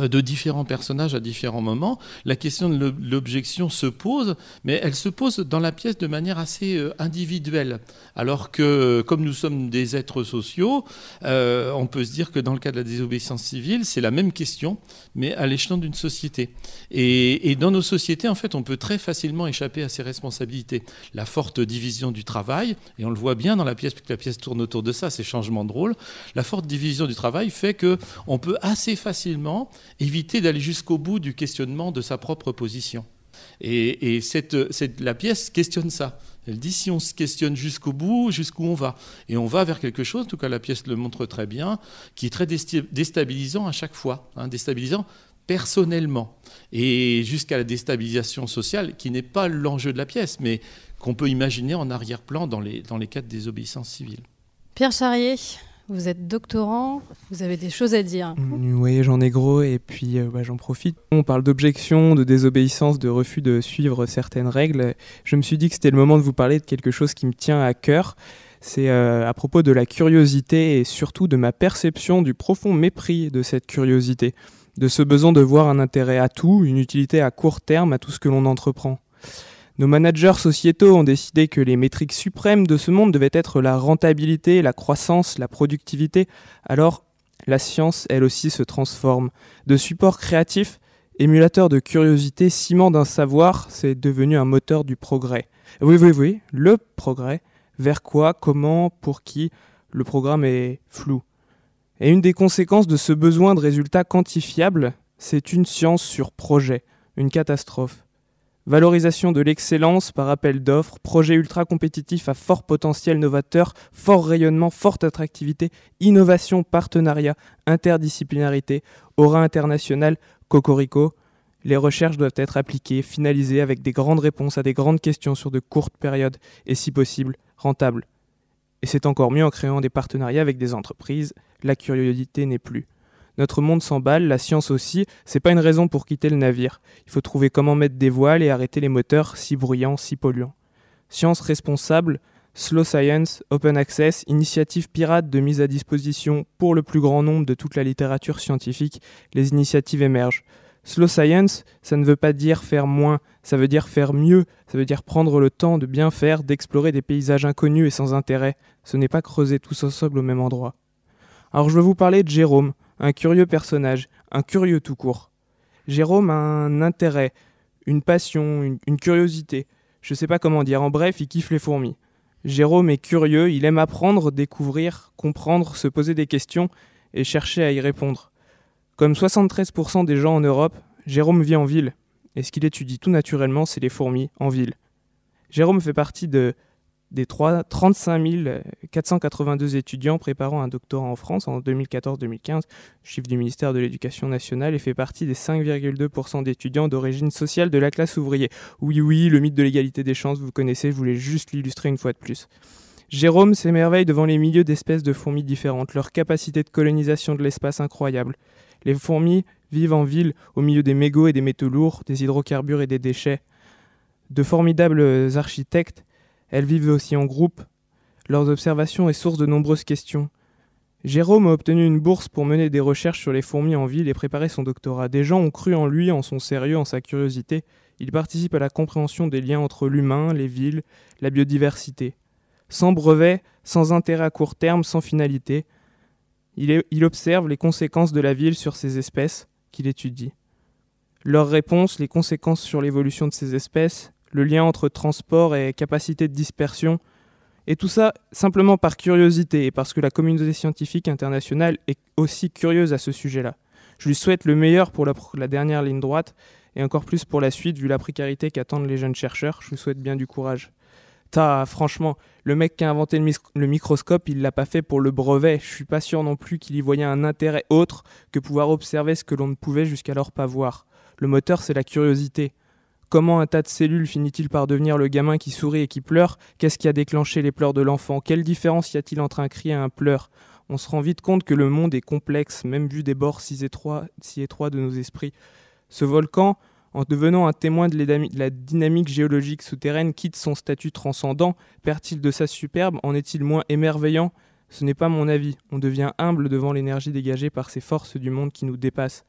de différents personnages à différents moments, la question de l'objection se pose, mais elle se pose dans la pièce de manière assez euh, individuelle. Alors que, comme nous sommes des êtres sociaux, euh, on peut se dire que dans le cas de la désobéissance civile, c'est la même question, mais à l'échelon d'une société. Et, dans nos sociétés, en fait, on peut très facilement échapper à ces responsabilités. La forte division du travail, et on le voit bien dans la pièce, puisque la pièce tourne autour de ça, ces changements de rôle, la forte division du travail fait qu'on peut assez facilement éviter d'aller jusqu'au bout du questionnement de sa propre position. Et, cette, la pièce questionne ça. Elle dit si on se questionne jusqu'au bout, jusqu'où on va? Et on va vers quelque chose, en tout cas la pièce le montre très bien, qui est très déstabilisant à chaque fois, hein, déstabilisant personnellement, et jusqu'à la déstabilisation sociale, qui n'est pas l'enjeu de la pièce, mais qu'on peut imaginer en arrière-plan dans les, dans les cas de désobéissance civile. Pierre Charrier, vous êtes doctorant, vous avez des choses à dire. Mm, oui, j'en ai gros et puis euh, bah, j'en profite. On parle d'objection, de désobéissance, de refus de suivre certaines règles. Je me suis dit que c'était le moment de vous parler de quelque chose qui me tient à cœur. C'est euh, à propos de la curiosité et surtout de ma perception du profond mépris de cette curiosité, de ce besoin de voir un intérêt à tout, une utilité à court terme à tout ce que l'on entreprend. Nos managers sociétaux ont décidé que les métriques suprêmes de ce monde devaient être la rentabilité, la croissance, la productivité. Alors, la science, elle aussi, se transforme. De support créatif, émulateur de curiosité, ciment d'un savoir, c'est devenu un moteur du progrès. Oui, oui, oui, le progrès. Vers quoi, comment, pour qui Le programme est flou. Et une des conséquences de ce besoin de résultats quantifiables, c'est une science sur projet, une catastrophe. Valorisation de l'excellence par appel d'offres, projet ultra compétitif à fort potentiel novateur, fort rayonnement, forte attractivité, innovation, partenariat, interdisciplinarité, aura international, cocorico. Les recherches doivent être appliquées, finalisées avec des grandes réponses à des grandes questions sur de courtes périodes et si possible rentables. Et c'est encore mieux en créant des partenariats avec des entreprises. La curiosité n'est plus. Notre monde s'emballe, la science aussi, c'est pas une raison pour quitter le navire. Il faut trouver comment mettre des voiles et arrêter les moteurs si bruyants, si polluants. Science responsable, slow science, open access, initiative pirate de mise à disposition pour le plus grand nombre de toute la littérature scientifique, les initiatives émergent. Slow science, ça ne veut pas dire faire moins, ça veut dire faire mieux, ça veut dire prendre le temps de bien faire, d'explorer des paysages inconnus et sans intérêt. Ce n'est pas creuser tous ensemble au même endroit. Alors je veux vous parler de Jérôme, un curieux personnage, un curieux tout court. Jérôme a un intérêt, une passion, une, curiosité. Je sais pas comment dire, en bref, il kiffe les fourmis. Jérôme est curieux, il aime apprendre, découvrir, comprendre, se poser des questions et chercher à y répondre. Comme 73% des gens en Europe, Jérôme vit en ville, et ce qu'il étudie tout naturellement, c'est les fourmis en ville. Jérôme fait partie de, des 3, 35 482 étudiants préparant un doctorat en France en 2014-2015, chiffre du ministère de l'Éducation nationale, et fait partie des 5,2% d'étudiants d'origine sociale de la classe ouvrière. Oui, oui, le mythe de l'égalité des chances, vous connaissez, je voulais juste l'illustrer une fois de plus. Jérôme s'émerveille devant les milieux d'espèces de fourmis différentes, leur capacité de colonisation de l'espace incroyable. Les fourmis vivent en ville, au milieu des mégots et des métaux lourds, des hydrocarbures et des déchets. De formidables architectes, elles vivent aussi en groupe. Leurs observations est source de nombreuses questions. Jérôme a obtenu une bourse pour mener des recherches sur les fourmis en ville et préparer son doctorat. Des gens ont cru en lui, en son sérieux, en sa curiosité. Il participe à la compréhension des liens entre l'humain, les villes, la biodiversité. Sans brevet, sans intérêt à court terme, sans finalité, il observe les conséquences de la ville sur ces espèces qu'il étudie. Leurs réponses, les conséquences sur l'évolution de ces espèces, le lien entre transport et capacité de dispersion, et tout ça simplement par curiosité et parce que la communauté scientifique internationale est aussi curieuse à ce sujet-là. Je lui souhaite le meilleur pour la, dernière ligne droite et encore plus pour la suite vu la précarité qu'attendent les jeunes chercheurs. Je lui souhaite bien du courage. Ta, franchement, le mec qui a inventé le, le microscope, il l'a pas fait pour le brevet. Je suis pas sûr non plus qu'il y voyait un intérêt autre que pouvoir observer ce que l'on ne pouvait jusqu'alors pas voir. Le moteur, c'est la curiosité. Comment un tas de cellules finit-il par devenir le gamin qui sourit et qui pleure? Qu'est-ce qui a déclenché les pleurs de l'enfant? Quelle différence y a-t-il entre un cri et un pleur? On se rend vite compte que le monde est complexe, même vu des bords si étroits, si étroits de nos esprits. Ce volcan, en devenant un témoin de la dynamique géologique souterraine, quitte son statut transcendant Perd-il de sa superbe? En est-il moins émerveillant? Ce n'est pas mon avis. On devient humble devant l'énergie dégagée par ces forces du monde qui nous dépassent.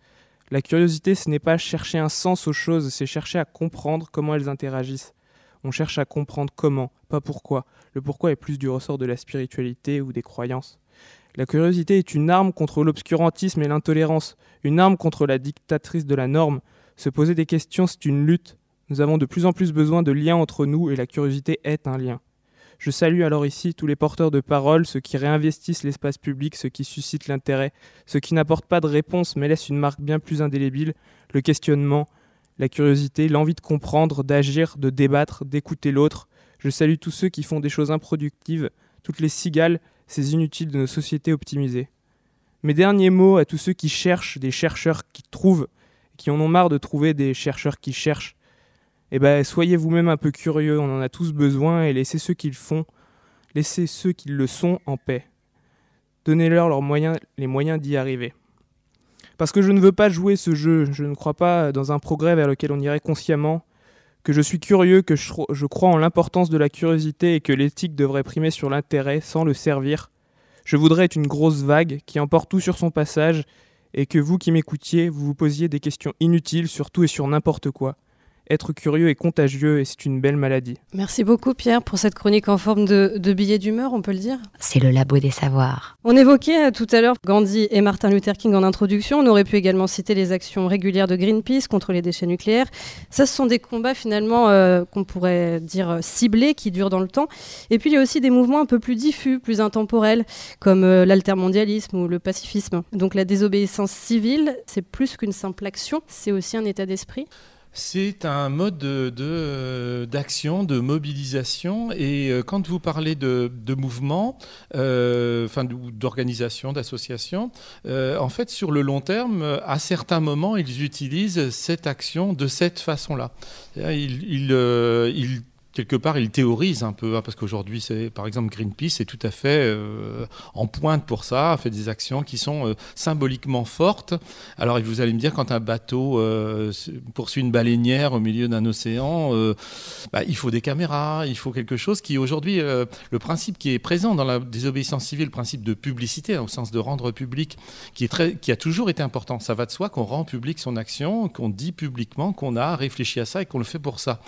La curiosité, ce n'est pas chercher un sens aux choses, c'est chercher à comprendre comment elles interagissent. On cherche à comprendre comment, pas pourquoi. Le pourquoi est plus du ressort de la spiritualité ou des croyances. La curiosité est une arme contre l'obscurantisme et l'intolérance, une arme contre la dictatrice de la norme. Se poser des questions, c'est une lutte. Nous avons de plus en plus besoin de liens entre nous et la curiosité est un lien. Je salue alors ici tous les porteurs de parole, ceux qui réinvestissent l'espace public, ceux qui suscitent l'intérêt, ceux qui n'apportent pas de réponse mais laissent une marque bien plus indélébile, le questionnement, la curiosité, l'envie de comprendre, d'agir, de débattre, d'écouter l'autre. Je salue tous ceux qui font des choses improductives, toutes les cigales, ces inutiles de nos sociétés optimisées. Mes derniers mots à tous ceux qui cherchent, des chercheurs qui trouvent, qui en ont marre de trouver des chercheurs qui cherchent, eh ben, soyez vous-même un peu curieux, on en a tous besoin, et laissez ceux qui le font, laissez ceux qui le sont en paix. Donnez-leur les moyens d'y arriver. Parce que je ne veux pas jouer ce jeu, je ne crois pas dans un progrès vers lequel on irait consciemment, que je suis curieux, que je, je crois en l'importance de la curiosité et que l'éthique devrait primer sur l'intérêt sans le servir. Je voudrais être une grosse vague qui emporte tout sur son passage et que vous qui m'écoutiez, vous vous posiez des questions inutiles sur tout et sur n'importe quoi être curieux est contagieux et c'est une belle maladie. Merci beaucoup Pierre pour cette chronique en forme de, de billet d'humeur, on peut le dire. C'est le labo des savoirs. On évoquait euh, tout à l'heure Gandhi et Martin Luther King en introduction. On aurait pu également citer les actions régulières de Greenpeace contre les déchets nucléaires. Ça, ce sont des combats finalement euh, qu'on pourrait dire euh, ciblés, qui durent dans le temps. Et puis il y a aussi des mouvements un peu plus diffus, plus intemporels, comme euh, l'altermondialisme ou le pacifisme. Donc la désobéissance civile, c'est plus qu'une simple action, c'est aussi un état d'esprit. C'est un mode d'action, de, de, mobilisation. Et euh, quand vous parlez de, de mouvement, euh, enfin d'organisation, d'association, euh, en fait, sur le long terme, à certains moments, ils utilisent cette action de cette façon-là. Ils, ils quelque part, il théorise un peu, hein, parce qu'aujourd'hui, par exemple Greenpeace est tout à fait euh, en pointe pour ça, fait des actions qui sont euh, symboliquement fortes. Alors, vous allez me dire, quand un bateau euh, poursuit une baleinière au milieu d'un océan, bah, il faut des caméras, il faut quelque chose qui, aujourd'hui, le principe qui est présent dans la désobéissance civile, le principe de publicité, au sens de rendre public, qui, est qui a toujours été important. Ça va de soi qu'on rend public son action, qu'on dit publiquement qu'on a réfléchi à ça et qu'on le fait pour ça.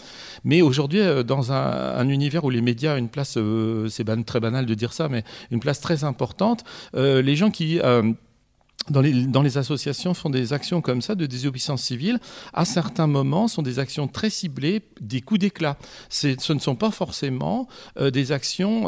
Mais aujourd'hui, dans dans un, univers où les médias ont une place, euh, c'est très banal de dire ça, mais une place très importante, euh, les gens qui... Euh, dans les, associations font des actions comme ça de désobéissance civile, à certains moments sont des actions très ciblées, des coups d'éclat. Ce ne sont pas forcément des actions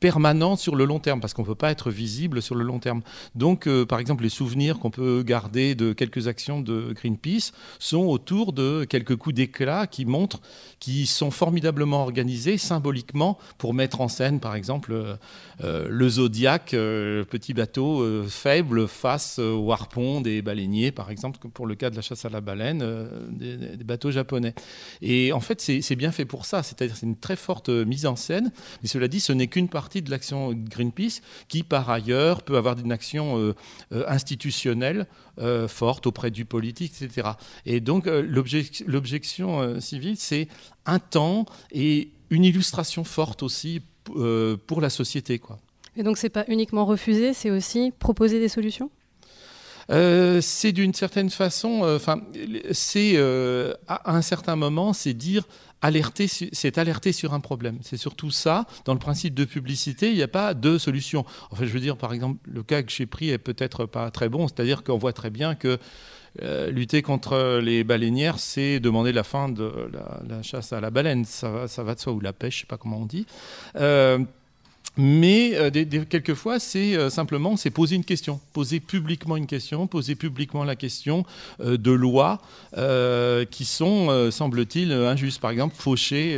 permanente sur le long terme, parce qu'on ne peut pas être visible sur le long terme. Donc, euh, par exemple, les souvenirs qu'on peut garder de quelques actions de Greenpeace sont autour de quelques coups d'éclat qui montrent qui sont formidablement organisés symboliquement pour mettre en scène, par exemple, euh, euh, le Zodiac, petit bateau faible face au harpon des baleiniers, par exemple, pour le cas de la chasse à la baleine, des, des, bateaux japonais. Et en fait, c'est bien fait pour ça, c'est-à-dire c'est une très forte mise en scène, mais cela dit, ce n'est qu'une partie de l'action Greenpeace, qui par ailleurs peut avoir une action euh, euh, institutionnelle euh, forte auprès du politique, etc. Et donc l'objection civile, c'est un temps et une illustration forte aussi pour la société. Quoi. Et donc c'est pas uniquement refuser, c'est aussi proposer des solutions? C'est d'une certaine façon, enfin, c'est à un certain moment, c'est dire alerter, c'est alerter sur un problème. C'est surtout ça. Dans le principe de publicité, il n'y a pas de solution. Enfin, je veux dire, par exemple, le cas que j'ai pris est peut-être pas très bon, c'est-à-dire qu'on voit très bien que euh, lutter contre les baleinières, c'est demander la fin de la, chasse à la baleine. Ça, va de soi, ou la pêche, je ne sais pas comment on dit. Euh, mais euh, quelquefois, c'est euh, simplement c'est poser une question, poser publiquement une question, poser publiquement la question euh, de lois qui sont, semble-t-il, injustes. Par exemple, faucher,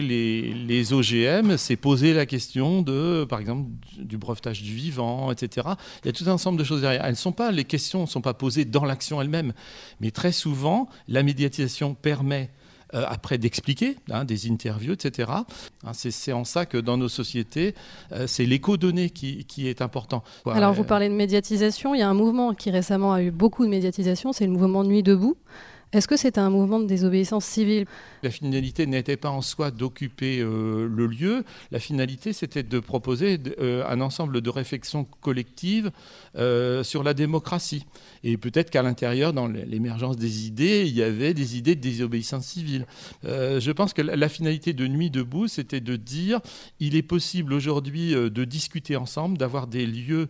les OGM, c'est poser la question de, par exemple, du brevetage du vivant, etc. Il y a tout un ensemble de choses derrière. Elles sont pas, les questions ne sont pas posées dans l'action elle-même, mais très souvent, la médiatisation permet euh, après d'expliquer, hein, des interviews, etc. Hein, c'est en ça que dans nos sociétés, euh, c'est l'éco-données qui, est important. Alors vous parlez de médiatisation, il y a un mouvement qui récemment a eu beaucoup de médiatisation, c'est le mouvement Nuit debout. Est-ce que c'est un mouvement de désobéissance civile? La finalité n'était pas en soi d'occuper euh, le lieu, la finalité c'était de proposer euh, un ensemble de réflexions collectives euh, sur la démocratie. Et peut-être qu'à l'intérieur, dans l'émergence des idées, il y avait des idées de désobéissance civile. je pense que la, finalité de Nuit debout, c'était de dire il est possible aujourd'hui de discuter ensemble, d'avoir des lieux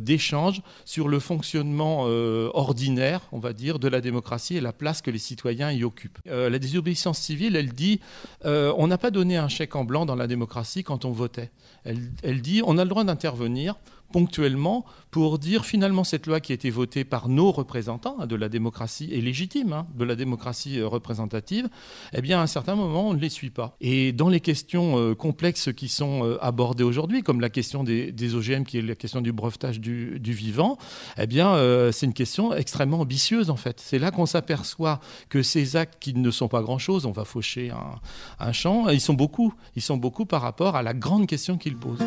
d'échange sur le fonctionnement ordinaire, on va dire, de la démocratie et la place que les citoyens y occupent. Euh, la désobéissance civile, elle dit, euh, on n'a pas donné un chèque en blanc dans la démocratie quand on votait. Elle, elle dit, on a le droit d'intervenir ponctuellement pour dire finalement cette loi qui a été votée par nos représentants hein, de la démocratie est légitime, hein, de la démocratie euh, représentative, eh bien à un certain moment on ne les suit pas. Et dans les questions euh, complexes qui sont euh, abordées aujourd'hui, comme la question des, OGM qui est la question du brevetage du, vivant, eh bien c'est une question extrêmement ambitieuse en fait. C'est là qu'on s'aperçoit que ces actes qui ne sont pas grand-chose, on va faucher un, un champ, ils sont beaucoup, ils sont beaucoup par rapport à la grande question qu'ils posent.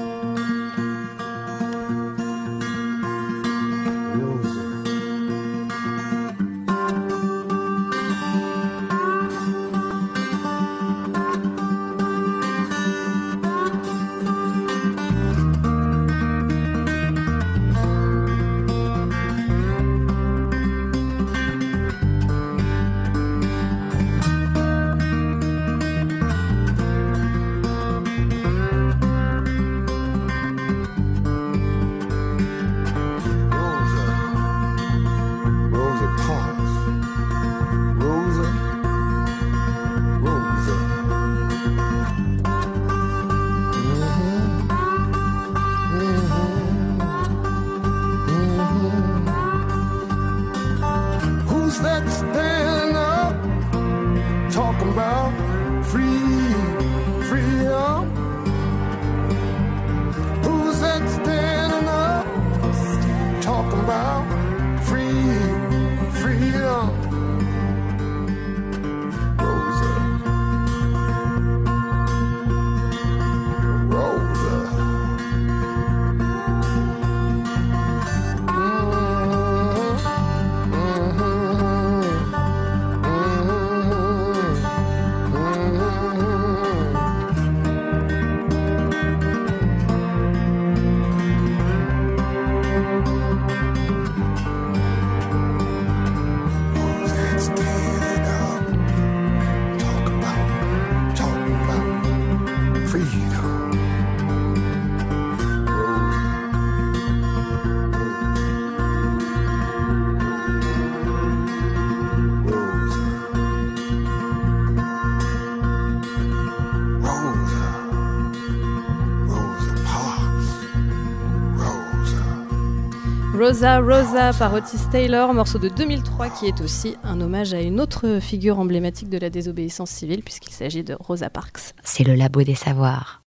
Rosa Rosa par Otis Taylor, morceau de 2003 qui est aussi un hommage à une autre figure emblématique de la désobéissance civile puisqu'il s'agit de Rosa Parks. C'est le labo des savoirs.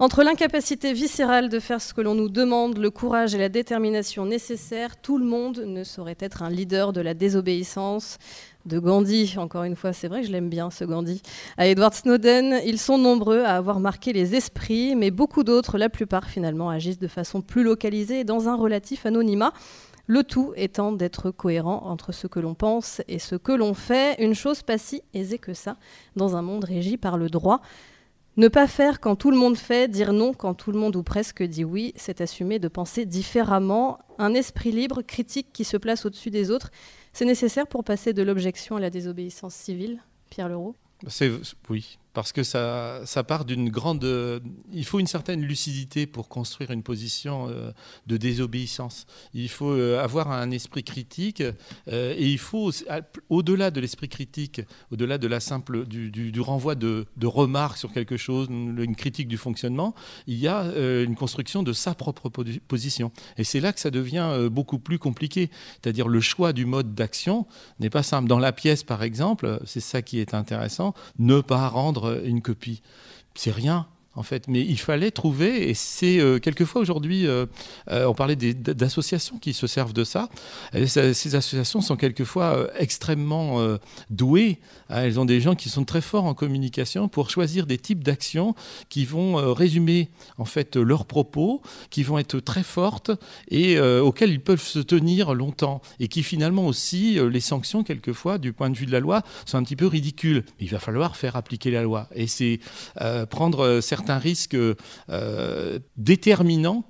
Entre l'incapacité viscérale de faire ce que l'on nous demande, le courage et la détermination nécessaires, tout le monde ne saurait être un leader de la désobéissance. De Gandhi, encore une fois, c'est vrai que je l'aime bien ce Gandhi, à Edward Snowden, ils sont nombreux à avoir marqué les esprits, mais beaucoup d'autres, la plupart finalement, agissent de façon plus localisée et dans un relatif anonymat. Le tout étant d'être cohérent entre ce que l'on pense et ce que l'on fait, une chose pas si aisée que ça dans un monde régi par le droit. Ne pas faire quand tout le monde fait, dire non quand tout le monde ou presque dit oui, c'est assumer de penser différemment, un esprit libre, critique qui se place au-dessus des autres. C'est nécessaire pour passer de l'objection à la désobéissance civile, Pierre Leroux? Oui, parce que ça, ça part d'une grande... il faut une certaine lucidité pour construire une position euh, de désobéissance. Il faut euh, avoir un esprit critique euh, et il faut, au-delà de l'esprit critique, au-delà de la simple, du, du, renvoi de, de, remarques sur quelque chose, une critique du fonctionnement, il y a une construction de sa propre position. Et c'est là que ça devient beaucoup plus compliqué. C'est-à-dire le choix du mode d'action n'est pas simple. Dans la pièce, par exemple, c'est ça qui est intéressant, ne pas rendre une copie. C'est rien en fait. Mais il fallait trouver, et c'est euh, quelquefois aujourd'hui, euh, euh, on parlait d'associations qui se servent de ça. ces associations sont quelquefois extrêmement douées. Hein. elles ont des gens qui sont très forts en communication pour choisir des types d'actions qui vont résumer en fait leurs propos, qui vont être très fortes et auxquelles ils peuvent se tenir longtemps, et qui finalement aussi les sanctions quelquefois du point de vue de la loi sont un petit peu ridicules. Il va falloir faire appliquer la loi, et c'est prendre certains un risque euh, déterminant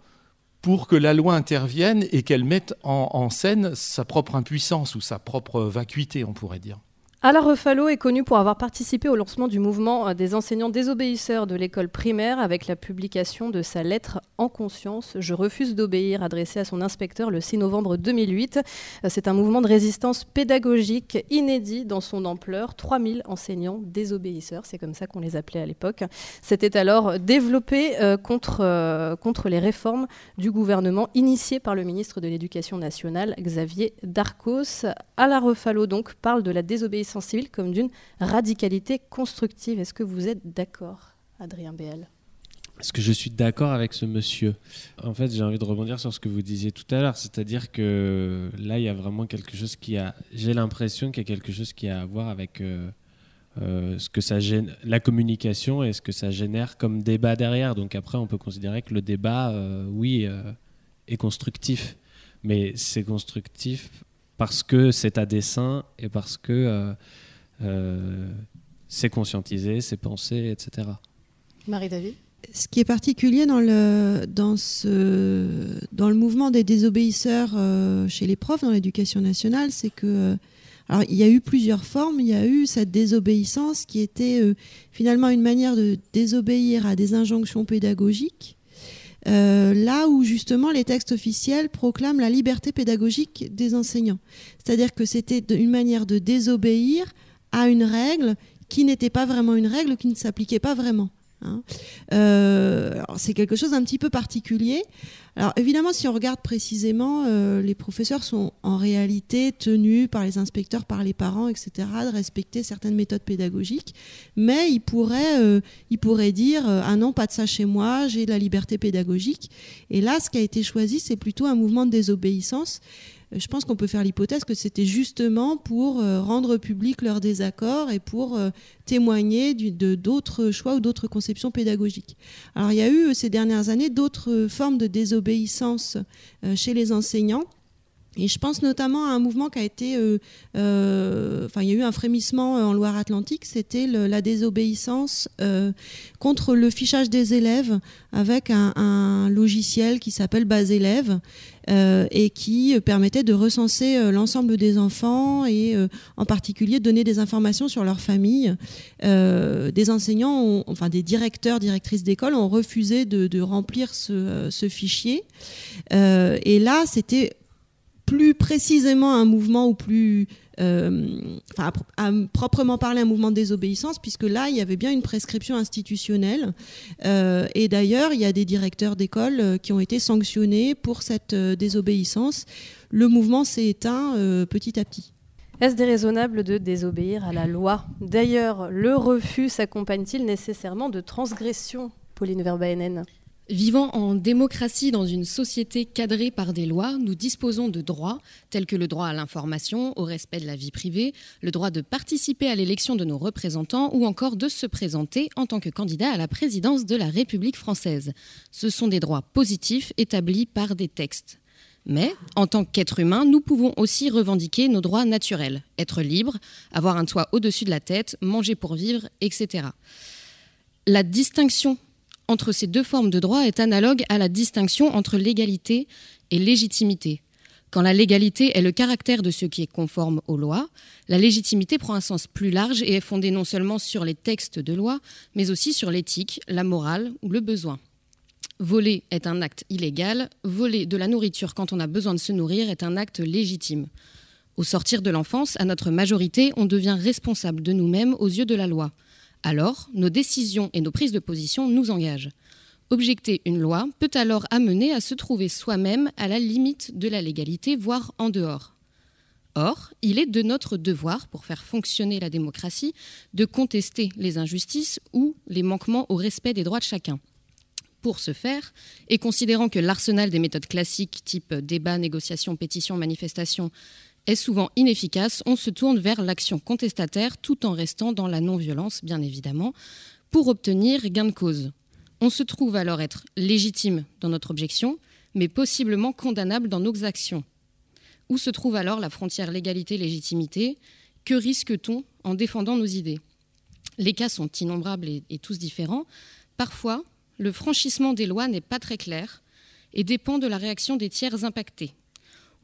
pour que la loi intervienne et qu'elle mette en scène sa propre impuissance ou sa propre vacuité, on pourrait dire. Alain Refalo est connu pour avoir participé au lancement du mouvement euh, des enseignants désobéisseurs de l'école primaire avec la publication de sa lettre En conscience, je refuse d'obéir, adressée à son inspecteur le 6 novembre 2008. Euh, c'est un mouvement de résistance pédagogique inédit dans son ampleur. 3000 enseignants désobéisseurs, c'est comme ça qu'on les appelait à l'époque. C'était alors développé euh, contre, les réformes du gouvernement initiées par le ministre de l'Éducation nationale, Xavier Darcos. Alain donc parle de la désobéissance civile comme d'une radicalité constructive. Est-ce que vous êtes d'accord, Adrien BL est-ce que je suis d'accord avec ce monsieur? En fait, j'ai envie de rebondir sur ce que vous disiez tout à l'heure, c'est-à-dire que là, il y a vraiment quelque chose qui a. J'ai l'impression qu'il y a quelque chose qui a à voir avec euh, euh, ce que ça gêne, la communication et ce que ça génère comme débat derrière. Donc après, on peut considérer que le débat, euh, oui, est constructif, mais c'est constructif parce que c'est à dessein et parce que euh, euh, c'est conscientisé, c'est pensé, etc. Marie-David? Ce qui est particulier dans le, dans ce, dans le mouvement des désobéisseurs euh, chez les profs dans l'éducation nationale, c'est que alors, il y a eu plusieurs formes. Il y a eu cette désobéissance qui était finalement une manière de désobéir à des injonctions pédagogiques euh, là où justement les textes officiels proclament la liberté pédagogique des enseignants. C'est-à-dire que c'était une manière de désobéir à une règle qui n'était pas vraiment une règle, qui ne s'appliquait pas vraiment. Hein. Euh, c'est quelque chose d'un petit peu particulier. Alors évidemment, si on regarde précisément, euh, les professeurs sont en réalité tenus par les inspecteurs, par les parents, etc., de respecter certaines méthodes pédagogiques, mais ils pourraient, euh, ils pourraient dire ah non, pas de ça chez moi, j'ai la liberté pédagogique. Et là, ce qui a été choisi, c'est plutôt un mouvement de désobéissance je pense qu'on peut faire l'hypothèse que c'était justement pour euh, rendre public leur désaccord et pour euh, témoigner de d'autres choix ou d'autres conceptions pédagogiques. Alors il y a eu ces dernières années d'autres formes de désobéissance chez les enseignants. Et je pense notamment à un mouvement qui a été, enfin, il y a eu un frémissement en Loire-Atlantique, c'était la désobéissance contre le fichage des élèves avec un, logiciel qui s'appelle Base Élève euh, et qui permettait de recenser euh, l'ensemble des enfants et euh, en particulier donner des informations sur leur famille. des enseignants, enfin des directeurs, directrices d'école ont refusé de, remplir ce fichier. et là, c'était plus précisément un mouvement ou plus euh, enfin, à, proprement parler un mouvement de désobéissance, puisque là, il y avait bien une prescription institutionnelle. Euh, et d'ailleurs, il y a des directeurs d'école euh, qui ont été sanctionnés pour cette désobéissance. Le mouvement s'est éteint petit à petit. Est-ce déraisonnable de désobéir à la loi? D'ailleurs, le refus s'accompagne-t-il nécessairement de transgression, Pauline Verbaenen? Vivant en démocratie dans une société cadrée par des lois, nous disposons de droits tels que le droit à l'information, au respect de la vie privée, le droit de participer à l'élection de nos représentants ou encore de se présenter en tant que candidat à la présidence de la République française. Ce sont des droits positifs établis par des textes. Mais, en tant qu'être humain, nous pouvons aussi revendiquer nos droits naturels, être libre, avoir un toit au-dessus de la tête, manger pour vivre, etc. La distinction entre ces deux formes de droit est analogue à la distinction entre légalité et légitimité. Quand la légalité est le caractère de ce qui est conforme aux lois, la légitimité prend un sens plus large et est fondée non seulement sur les textes de loi, mais aussi sur l'éthique, la morale ou le besoin. Voler est un acte illégal, voler de la nourriture quand on a besoin de se nourrir est un acte légitime. Au sortir de l'enfance, à notre majorité, on devient responsable de nous-mêmes aux yeux de la loi. Alors, nos décisions et nos prises de position nous engagent. Objecter une loi peut alors amener à se trouver soi-même à la limite de la légalité, voire en dehors. Or, il est de notre devoir, pour faire fonctionner la démocratie, de contester les injustices ou les manquements au respect des droits de chacun. Pour ce faire, et considérant que l'arsenal des méthodes classiques type débat, négociation, pétition, manifestation est souvent inefficace, on se tourne vers l'action contestataire tout en restant dans la non-violence, bien évidemment, pour obtenir gain de cause. On se trouve alors être légitime dans notre objection, mais possiblement condamnable dans nos actions. Où se trouve alors la frontière légalité-légitimité? Que risque-t-on en défendant nos idées? Les cas sont innombrables et, et tous différents. Parfois, le franchissement des lois n'est pas très clair et dépend de la réaction des tiers impactés.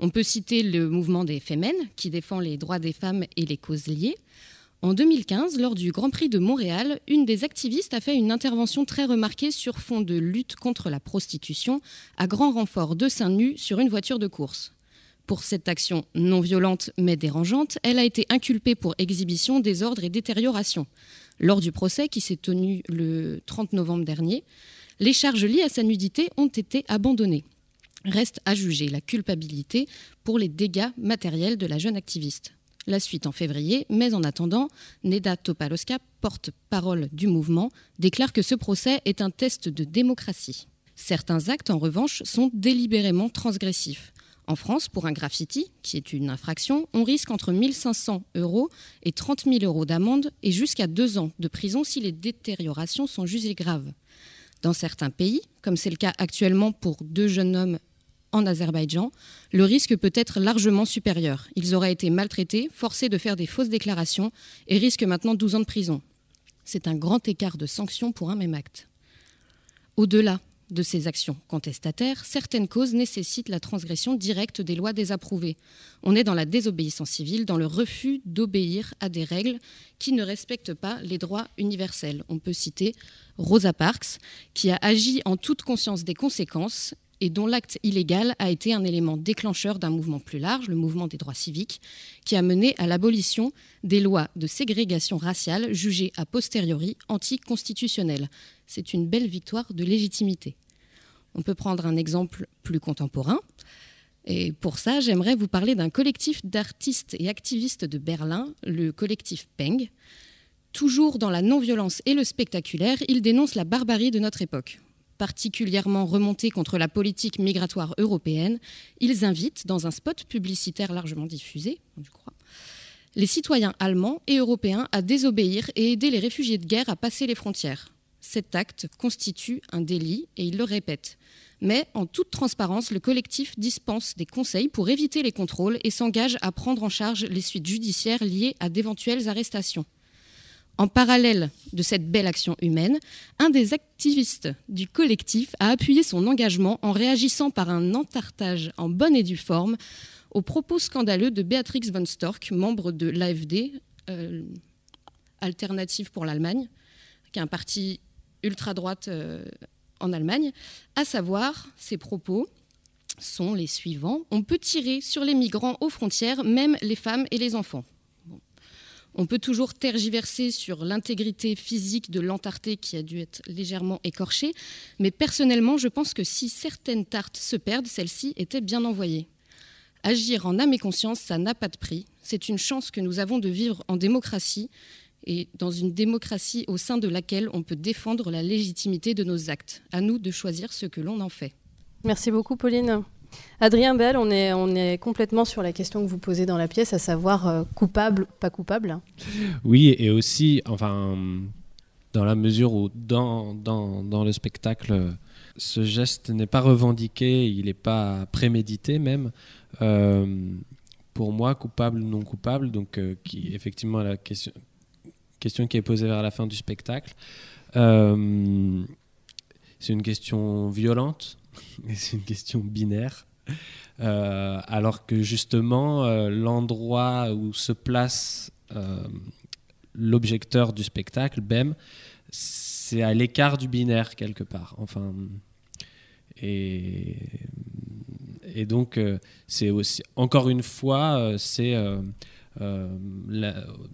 On peut citer le mouvement des Femmes, qui défend les droits des femmes et les causes liées. En 2015, lors du Grand Prix de Montréal, une des activistes a fait une intervention très remarquée sur fond de lutte contre la prostitution, à grand renfort de seins nus sur une voiture de course. Pour cette action non violente mais dérangeante, elle a été inculpée pour exhibition, désordre et détérioration. Lors du procès qui s'est tenu le 30 novembre dernier, les charges liées à sa nudité ont été abandonnées. Reste à juger la culpabilité pour les dégâts matériels de la jeune activiste. La suite en février, mais en attendant, Neda Topaloska, porte-parole du mouvement, déclare que ce procès est un test de démocratie. Certains actes, en revanche, sont délibérément transgressifs. En France, pour un graffiti, qui est une infraction, on risque entre 1500 euros et 30 000 euros d'amende et jusqu'à deux ans de prison si les détériorations sont jugées graves. Dans certains pays, comme c'est le cas actuellement pour deux jeunes hommes en Azerbaïdjan, le risque peut être largement supérieur. Ils auraient été maltraités, forcés de faire des fausses déclarations et risquent maintenant 12 ans de prison. C'est un grand écart de sanctions pour un même acte. Au-delà de ces actions contestataires, certaines causes nécessitent la transgression directe des lois désapprouvées. On est dans la désobéissance civile, dans le refus d'obéir à des règles qui ne respectent pas les droits universels. On peut citer Rosa Parks, qui a agi en toute conscience des conséquences et dont l'acte illégal a été un élément déclencheur d'un mouvement plus large, le mouvement des droits civiques, qui a mené à l'abolition des lois de ségrégation raciale jugées a posteriori anticonstitutionnelles. C'est une belle victoire de légitimité. On peut prendre un exemple plus contemporain. Et pour ça, j'aimerais vous parler d'un collectif d'artistes et activistes de Berlin, le collectif Peng. Toujours dans la non-violence et le spectaculaire, il dénonce la barbarie de notre époque particulièrement remontés contre la politique migratoire européenne, ils invitent, dans un spot publicitaire largement diffusé, les citoyens allemands et européens à désobéir et aider les réfugiés de guerre à passer les frontières. Cet acte constitue un délit et ils le répètent. Mais en toute transparence, le collectif dispense des conseils pour éviter les contrôles et s'engage à prendre en charge les suites judiciaires liées à d'éventuelles arrestations. En parallèle de cette belle action humaine, un des activistes du collectif a appuyé son engagement en réagissant par un entartage en bonne et due forme aux propos scandaleux de Béatrix von Storck, membre de l'AFD, euh, Alternative pour l'Allemagne, qui est un parti ultra-droite euh, en Allemagne, à savoir ses propos sont les suivants. On peut tirer sur les migrants aux frontières, même les femmes et les enfants. On peut toujours tergiverser sur l'intégrité physique de l'entarté qui a dû être légèrement écorchée, mais personnellement, je pense que si certaines tartes se perdent, celles-ci étaient bien envoyées. Agir en âme et conscience, ça n'a pas de prix. C'est une chance que nous avons de vivre en démocratie et dans une démocratie au sein de laquelle on peut défendre la légitimité de nos actes. À nous de choisir ce que l'on en fait. Merci beaucoup, Pauline. Adrien Bell, on est, complètement sur la question que vous posez dans la pièce, à savoir euh, coupable, pas coupable. Oui, et aussi, enfin, dans la mesure où dans, le spectacle, ce geste n'est pas revendiqué, il n'est pas prémédité même. Euh, pour moi, coupable ou non coupable, donc euh, effectivement la question, qui est posée vers la fin du spectacle. C'est une question violente, c'est une question binaire. Euh, alors que justement, euh, l'endroit où se place l'objecteur du spectacle, BEM, c'est à l'écart du binaire quelque part. Enfin, et, donc, c'est aussi, encore une fois, c'est euh,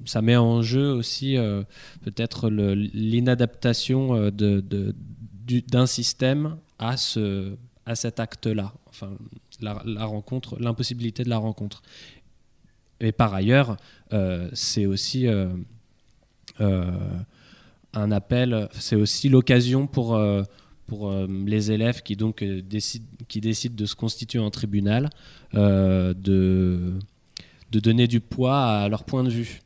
ça met en jeu aussi euh, peut-être l'inadaptation euh, d'un système à, ce, à cet acte-là, enfin la, rencontre, l'impossibilité de la rencontre. Et par ailleurs, c'est aussi un appel, c'est aussi l'occasion pour, pour les élèves qui donc décident, qui décident de se constituer en tribunal de de donner du poids à leur point de vue.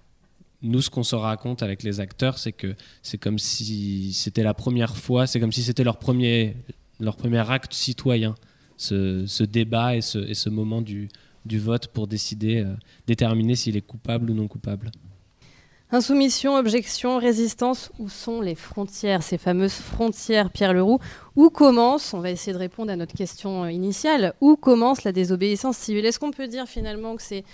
Nous, ce qu'on se raconte avec les acteurs, c'est que c'est comme si c'était la première fois, c'est comme si c'était leur premier, leur premier acte citoyen, ce, débat et ce, moment du, vote pour décider, euh, déterminer s'il est coupable ou non coupable. Insoumission, objection, résistance, où sont les frontières, ces fameuses frontières, Pierre Leroux? Où commence, on va essayer de répondre à notre question initiale, où commence la désobéissance civile? Est-ce qu'on peut dire finalement que c'est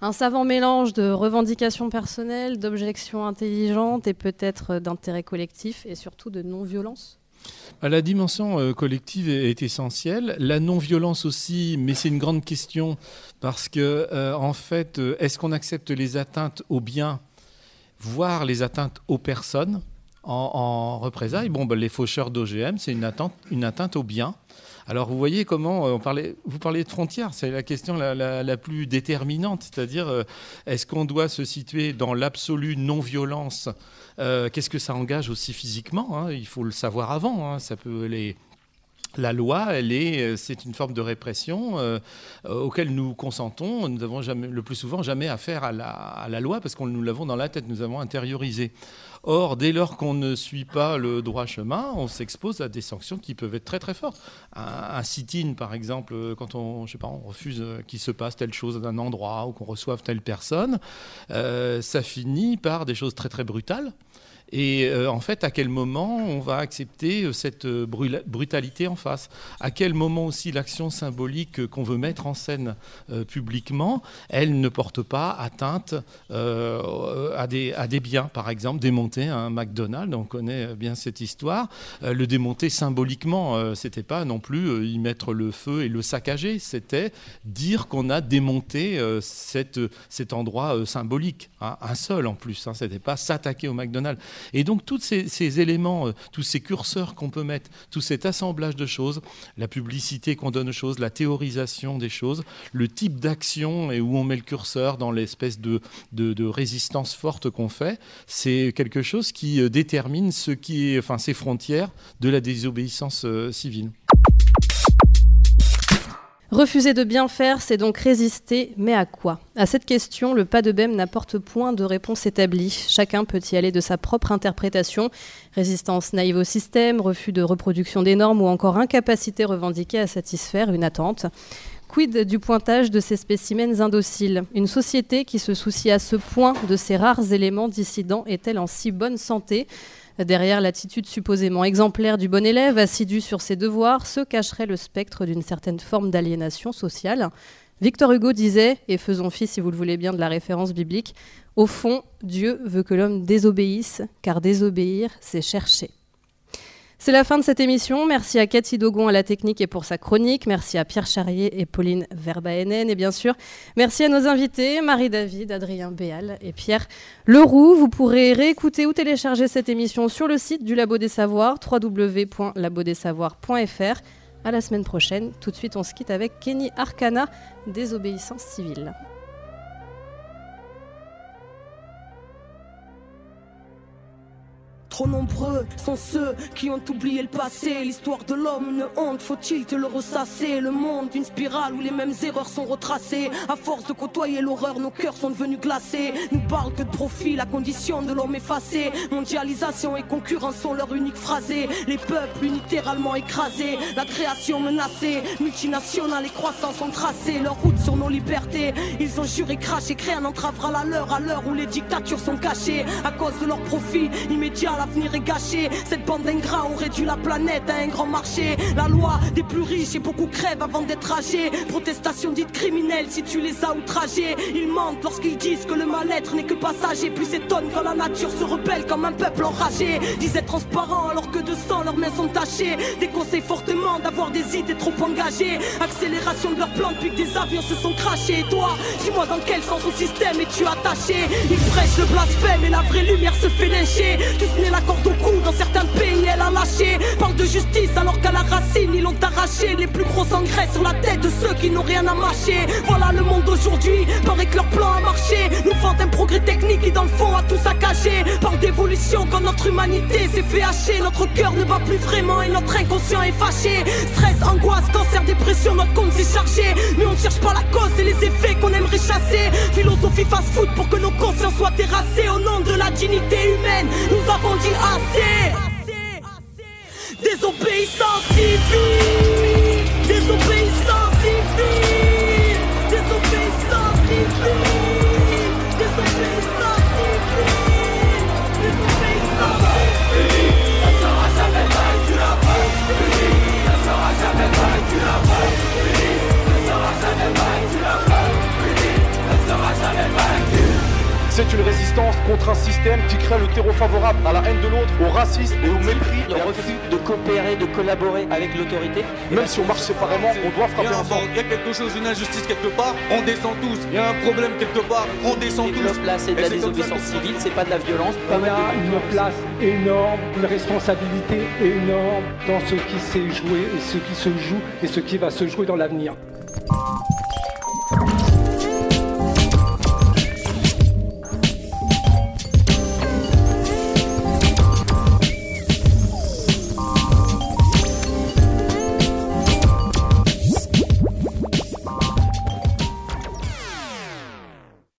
un savant mélange de revendications personnelles, d'objections intelligentes et peut-être d'intérêts collectifs et surtout de non-violence? La dimension euh, collective est, essentielle, la non-violence aussi, mais c'est une grande question parce que euh, en fait, euh, est-ce qu'on accepte les atteintes aux biens, voire les atteintes aux personnes en, représailles? Bon, bah, les faucheurs d'OGM, c'est une atteinte, une atteinte aux biens. Alors vous voyez comment euh, on parlait, vous parlez de frontières, c'est la question la, plus déterminante, c'est-à-dire euh, est-ce qu'on doit se situer dans l'absolue non-violence euh, Qu'est-ce que ça engage aussi physiquement hein? Il faut le savoir avant. Hein. ça peut les la loi, elle est, c'est une forme de répression auquel nous consentons. Nous n'avons le plus souvent, jamais affaire à la, loi parce qu'on nous l'avons dans la tête, nous avons intériorisé. Or, dès lors qu'on ne suit pas le droit chemin, on s'expose à des sanctions qui peuvent être très très fortes. Un, sit-in, par exemple, quand on, je sais pas, on refuse qu'il se passe telle chose d'un endroit ou qu'on reçoive telle personne, euh, ça finit par des choses très très brutales. Et euh, en fait, à quel moment on va accepter euh, cette euh, brutalité en face? À quel moment aussi l'action symbolique qu'on veut mettre en scène publiquement, elle ne porte pas atteinte à, des, biens? Par exemple, démonter un McDonald's, on connaît bien cette histoire. le démonter symboliquement, c'était pas non plus y mettre le feu et le saccager, c'était dire qu'on a démonté cet endroit symbolique, hein, un seul en plus. Hein, c'était pas s'attaquer au McDonald's. Et donc, tous ces, éléments, euh, tous ces curseurs qu'on peut mettre, tout cet assemblage de choses, la publicité qu'on donne aux choses, la théorisation des choses, le type d'action et où on met le curseur dans l'espèce de, résistance forte qu'on fait, c'est quelque chose qui euh, détermine ce qui est, enfin, ces frontières de la désobéissance euh, civile. Refuser de bien faire, c'est donc résister, mais à quoi? À cette question, le pas de BEM n'apporte point de réponse établie. Chacun peut y aller de sa propre interprétation. Résistance naïve au système, refus de reproduction des normes ou encore incapacité revendiquée à satisfaire une attente. Quid du pointage de ces spécimens indociles? Une société qui se soucie à ce point de ces rares éléments dissidents est-elle en si bonne santé? Derrière l'attitude supposément exemplaire du bon élève, assidu sur ses devoirs, se cacherait le spectre d'une certaine forme d'aliénation sociale. Victor Hugo disait, et faisons fi si vous le voulez bien de la référence biblique, au fond, Dieu veut que l'homme désobéisse, car désobéir, c'est chercher. C'est la fin de cette émission. Merci à Cathy Dogon à la technique et pour sa chronique. Merci à Pierre Charrier et Pauline Verbaenen. Et bien sûr, merci à nos invités, Marie-David, Adrien Béal et Pierre Leroux. Vous pourrez réécouter ou télécharger cette émission sur le site du Labo des Savoirs, www.labodesavoirs.fr. À la semaine prochaine. Tout de suite, on se quitte avec Kenny Arcana, Désobéissance civile. Trop nombreux sont ceux qui ont oublié le passé. L'histoire de l'homme, une honte, faut-il te le ressasser? Le monde, une spirale où les mêmes erreurs sont retracées. À force de côtoyer l'horreur, nos cœurs sont devenus glacés. Nous parlent que de profit, la condition de l'homme effacé. Mondialisation et concurrence sont leur unique phrasé. Les peuples littéralement écrasés, la création menacée. Multinationales et croissance ont tracé leur route sur nos libertés. Ils ont juré, craché, créé un entravera la leur à l'heure où les dictatures sont cachées. À cause de leur profit immédiat l'avenir est gâché. Cette bande d'ingrats ont réduit la planète à un grand marché. La loi des plus riches et beaucoup crèvent avant d'être âgés. Protestation dite criminelle si tu les as outragés. Ils mentent lorsqu'ils disent que le mal-être n'est que passager. Puis s'étonnent quand la nature se rebelle comme un peuple enragé. Disaient transparent alors que de sang leurs mains sont tachées. Déconseillent fortement d'avoir des idées trop engagées. Accélération de leur plan depuis que des avions se sont crachés. Et toi, dis-moi dans quel sens au système es-tu attaché? Ils prêchent le blasphème et la vraie lumière se fait lyncher. La corde au cou, dans certains pays elle a lâché. Parle de justice alors qu'à la racine ils l'ont arraché. Les plus gros engrais sur la tête de ceux qui n'ont rien à mâcher. Voilà le monde d'aujourd'hui, paraît que leur plan a marché. Nous vendent un progrès technique qui dans le fond a tout saccagé. Parle d'évolution quand notre humanité s'est fait hacher. Notre cœur ne bat plus vraiment et notre inconscient est fâché. Stress, angoisse, cancer, dépression, notre compte s'est chargé. Mais on ne cherche pas la cause et les effets qu'on aimerait chasser. Philosophie fast-food pour que nos consciences soient terrassées au nom de la dignité humaine. Nous avons dit assez. Désobéissance civile. Désobéissance civile. Désobéissance civile. C'est une résistance contre un système qui crée le terreau favorable à la haine de l'autre, au racisme et au mépris. Le refus de coopérer, de collaborer avec l'autorité. Même si on marche séparément, on doit frapper ensemble. Il y a quelque chose, une injustice quelque part, on descend tous. Il y a un problème quelque part, on descend tous. Là, c'est de la désobéissance civile, c'est pas de la violence. On a une place énorme, une responsabilité énorme dans ce qui s'est joué et ce qui se joue et ce qui va se jouer dans l'avenir.